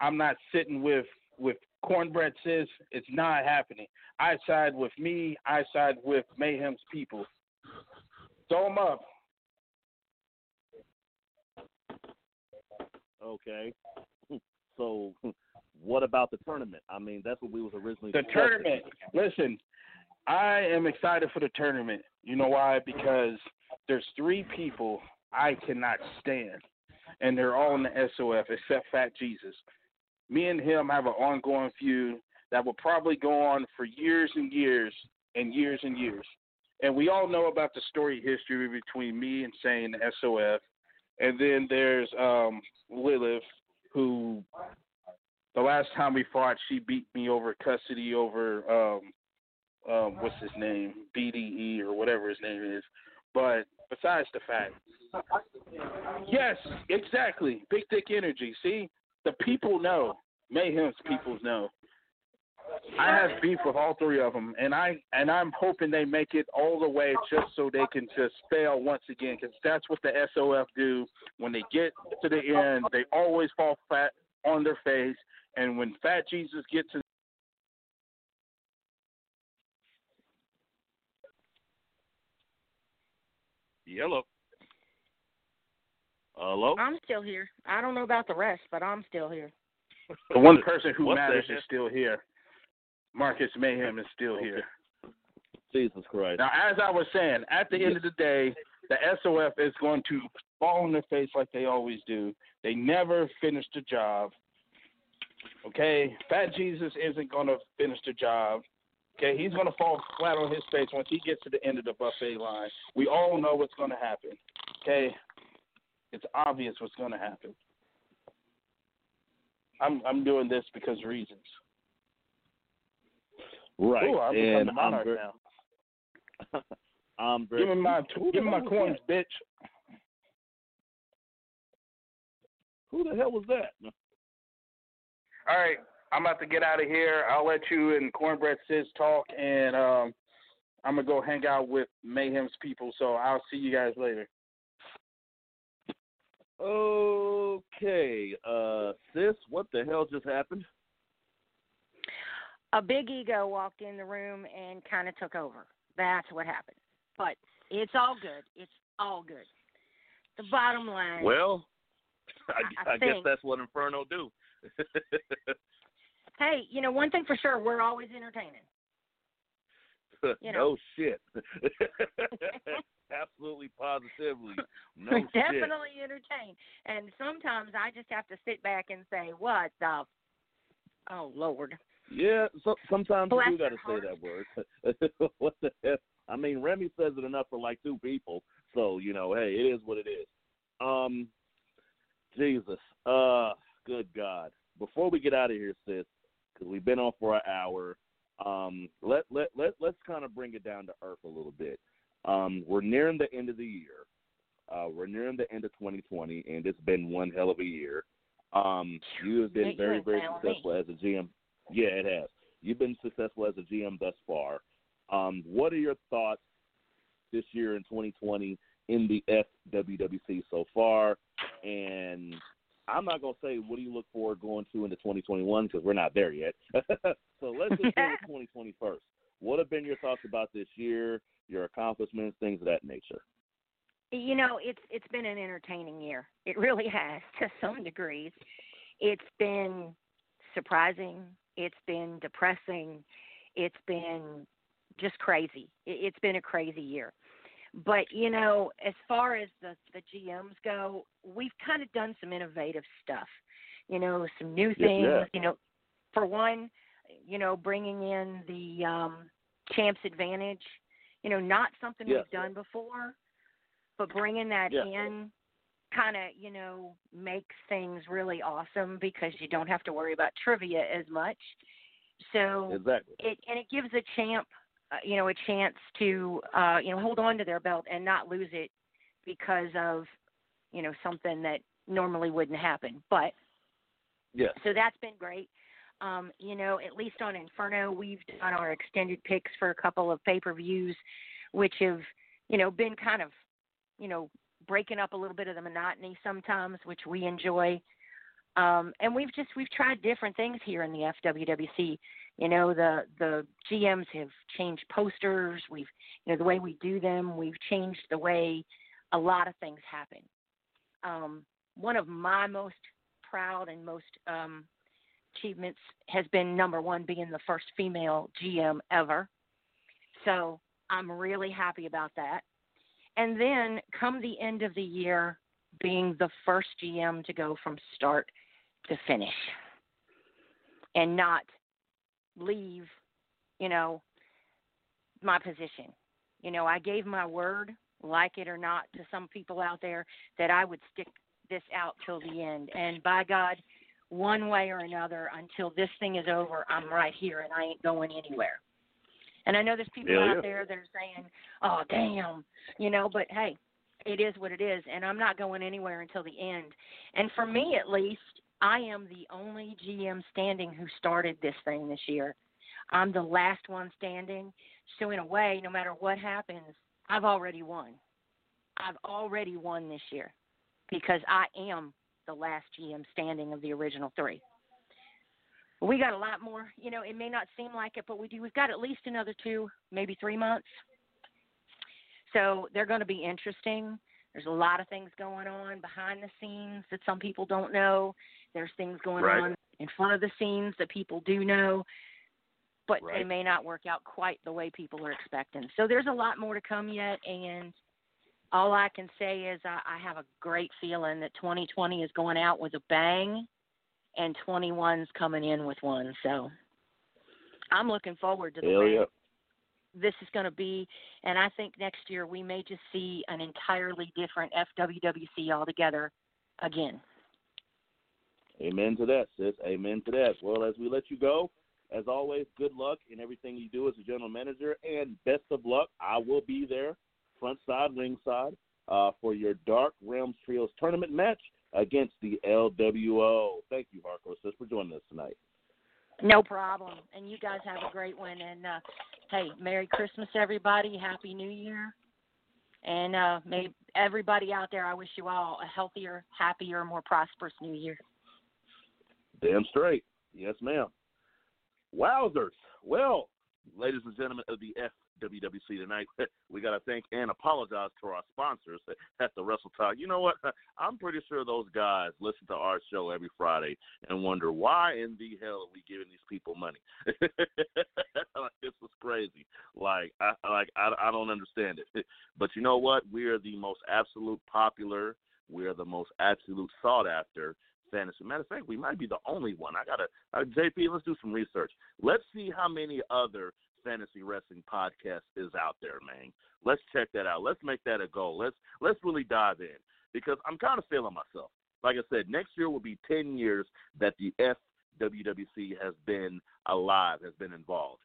I'm not sitting with with Cornbread Sis. It's not happening. I side with me. I side with Mayhem's people. Throw 'em up. Okay. So, what about the tournament? I mean, that's what we was originally The tournament. Listen, I am excited for the tournament. You know why? Because there's three people I cannot stand, and they're all in the SOF except Fat Jesus. Me and him have an ongoing feud that will probably go on for years and years and years and years. And we all know about the story history between me and Saint the SOF. And then there's um Lilith, who the last time we fought, she beat me over custody over um um what's his name BDE or whatever his name is. But besides the fact, yes, exactly, big dick energy. See, the people know. Mayhem's people know. I have beef with all three of them, and I and I'm hoping they make it all the way just so they can just fail once again, because that's what the SOF do. When they get to the end, they always fall flat on their face, and when Fat Jesus gets to Yellow. Hello. I'm still here. I don't know about the rest, but I'm still here. the one person who What the matters is still here. Marcus Mayhem is still here. Jesus Christ. Now, as I was saying, at the end of the day, the SOF is going to fall on their face like they always do. They never finish the job. Okay, Fat Jesus isn't going to finish the job. Okay, he's going to fall flat on his face once he gets to the end of the buffet line. We all know what's going to happen. Okay, it's obvious what's going to happen. I'm I'm doing this because of reasons. Right. Ooh, I'm and I'm monarch now. I'm very. Give me my give me my the hell was coins, bitch. Who the hell was that? All right, I'm about to get out of here. I'll let you and Cornbread Sis talk, and um, I'm gonna go hang out with Mayhem's people. So I'll see you guys later. Okay, uh, sis, what the hell just happened? A big ego walked in the room and kind of took over. That's what happened. But it's all good. It's all good. The bottom line. Well, I, I I guess that's what Inferno do. hey, you know one thing for sure, we're always entertaining. You know. no shit. Absolutely, positively, no we're shit. definitely entertained. And sometimes I just have to sit back and say, "What the? Oh Lord." Yeah, so, sometimes Bless you do got to say that word. what the hell? I mean, Remy says it enough for like two people, so you know, hey, it is what it is. Um, Jesus, uh, good God! Before we get out of here, sis, because we've been on for an hour, um, let let let let's kind of bring it down to earth a little bit. Um, we're nearing the end of the year. Uh, we're nearing the end of 2020, and it's been one hell of a year. Um, you have been you very, very successful as a GM. Yeah, it has. You've been successful as a GM thus far. Um, what are your thoughts this year in 2020 in the FWWC so far? And I'm not gonna say what do you look forward going to into 2021 because we're not there yet. so let's just deal with 2020 first. What have been your thoughts about this year, your accomplishments, things of that nature? You know, it's it's been an entertaining year. It really has to some degrees. It's been surprising, It's been depressing. It's been just crazy. It's been a crazy year. But you know, as far as the the GMs go, we've kind of done some innovative stuff. You know, some new things. yeah. You know, for one, you know, bringing in the um Champs Advantage. You know, not something Yes. we've done before, but bringing that in kind of you know makes things really awesome because you don't have to worry about trivia as much. So Exactly. it and it gives a champ you know a chance to uh you know hold on to their belt and not lose it because of you know something that normally wouldn't happen. But Yes. so that's been great. Um you know at least on inferno we've done our extended picks for a couple of pay-per-views which have you know been kind of you know breaking up a little bit of the monotony sometimes which we enjoy. Um and we've just we've tried different things here in the FWWC you know the the GMs have changed posters. We've you know the way we do them we've changed the way a lot of things happen. Um one of my most proud and most um achievements has been number 1 being the first female GM ever. So I'm really happy about that. And then come the end of the year being the first GM to go from start to finish. And not leave, you know, my position. You know, I gave my word, like it or not, to some people out there that I would stick this out till the end. And by God, one way or another, until this thing is over, I'm right here and I ain't going anywhere. And I know there's people Hell out yeah. there that are saying, "Oh, damn," you know, but hey, it is what it is, and I'm not going anywhere until the end. And for me, at least, I am the only GM standing who started this thing this year. I'm the last one standing. So in a way, no matter what happens, I've already won. I've already won this year because I am the last GM standing of the original three. We got a lot more. You know, it may not seem like it, but we do. We've got at least another two, maybe three months. So they're going to be interesting. There's a lot of things going on behind the scenes that some people don't know. There's things going Right. on in front of the scenes that people do know, but they may not work out quite the way people are expecting. So there's a lot more to come yet, and all I can say is I, I have a great feeling that 2020 is going out with a bang, and 21's coming in with one. So I'm looking forward to the Hell. This is going to be. And I think next year we may just see an entirely different FWWC altogether again. Amen to that, sis. Amen to that. Well, as we let you go, as always, good luck in everything you do as a general manager, and best of luck. I will be there, front side, ringside, uh, for your Dark Realms Trios tournament match against the LWO. Thank you, Hardcore sis, for joining us tonight. No problem. And you guys have a great one. And uh, hey, Merry Christmas, everybody. Happy New Year. And uh, may everybody out there, I wish you all a healthier, happier, more prosperous New Year. Damn straight. Yes, ma'am. Wowzers. Well, ladies and gentlemen of the FWWC tonight, we got to thank and apologize to our sponsors at the Wrestle Talk. You know what? I'm pretty sure those guys listen to our show every Friday and wonder why in the hell are we giving these people money? like, this is crazy. Like, I like I, I don't understand it. But you know what? We are the most absolute popular. We are the most absolute sought after fantasy. Matter of fact, we might be the only one. I gotta, uh, JP, let's do some research. Let's see how many other fantasy wrestling podcast is out there, man. Let's check that out. Let's make that a goal. Let's let's really dive in because I'm kind of feeling myself. Like I said, next year will be 10 years that the FWWC has been alive, has been involved.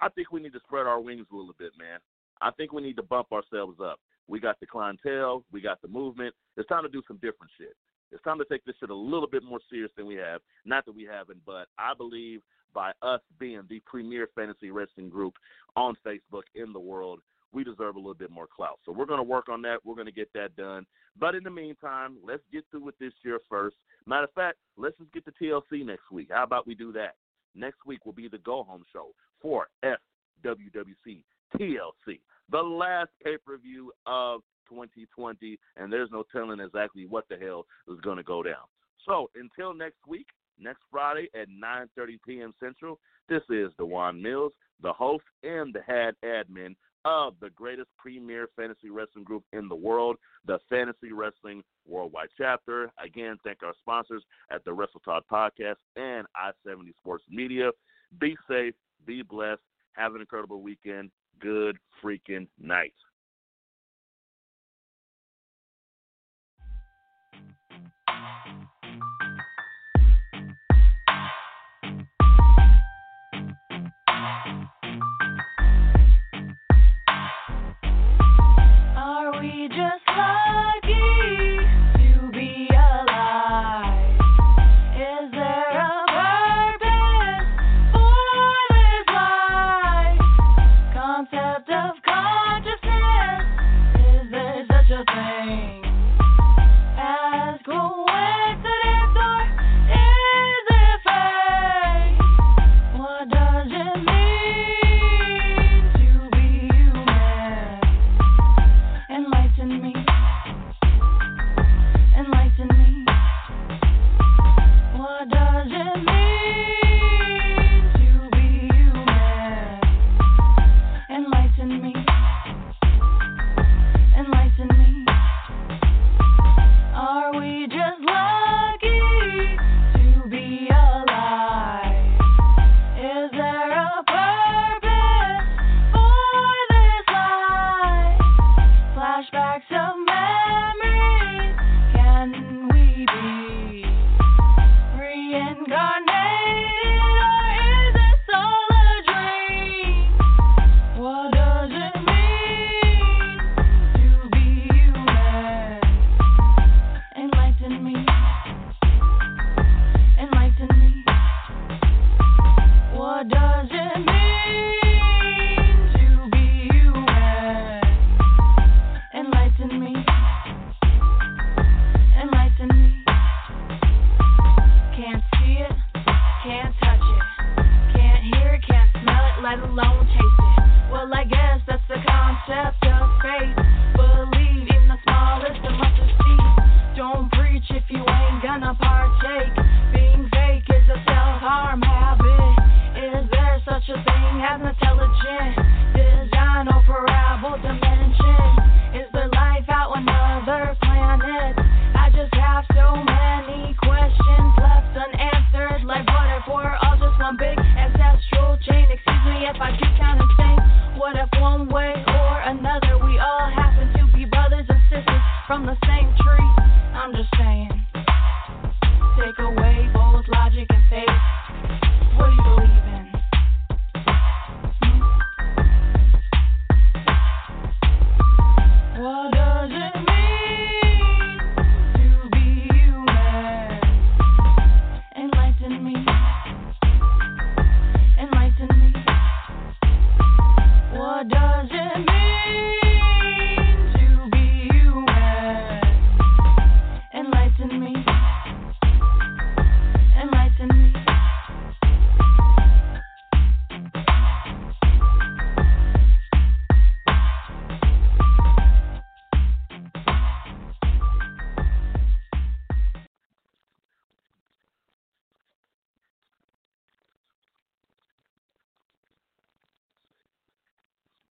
I think we need to spread our wings a little bit, man. I think we need to bump ourselves up. We got the clientele, we got the movement. It's time to do some different shit. It's time to take this shit a little bit more serious than we have. Not that we haven't, but I believe by us being the premier fantasy wrestling group on Facebook in the world, we deserve a little bit more clout. So we're going to work on that. We're going to get that done. But in the meantime, let's get through with this year first. Matter of fact, let's just get to TLC next week. How about we do that? Next week will be the go home show for FWWC TLC, the last pay per view of 2020, and there's no telling exactly what the hell is going to go down. So until next week, next Friday at 9:30 p.m. Central. This is Dewan Mills, the host and the head admin of the greatest premier fantasy wrestling group in the world, the Fantasy Wrestling Worldwide Chapter. Again, thank our sponsors at the Wrestle Talk Podcast and I-70 Sports Media. Be safe, be blessed, have an incredible weekend. Good freaking night. Are we just lucky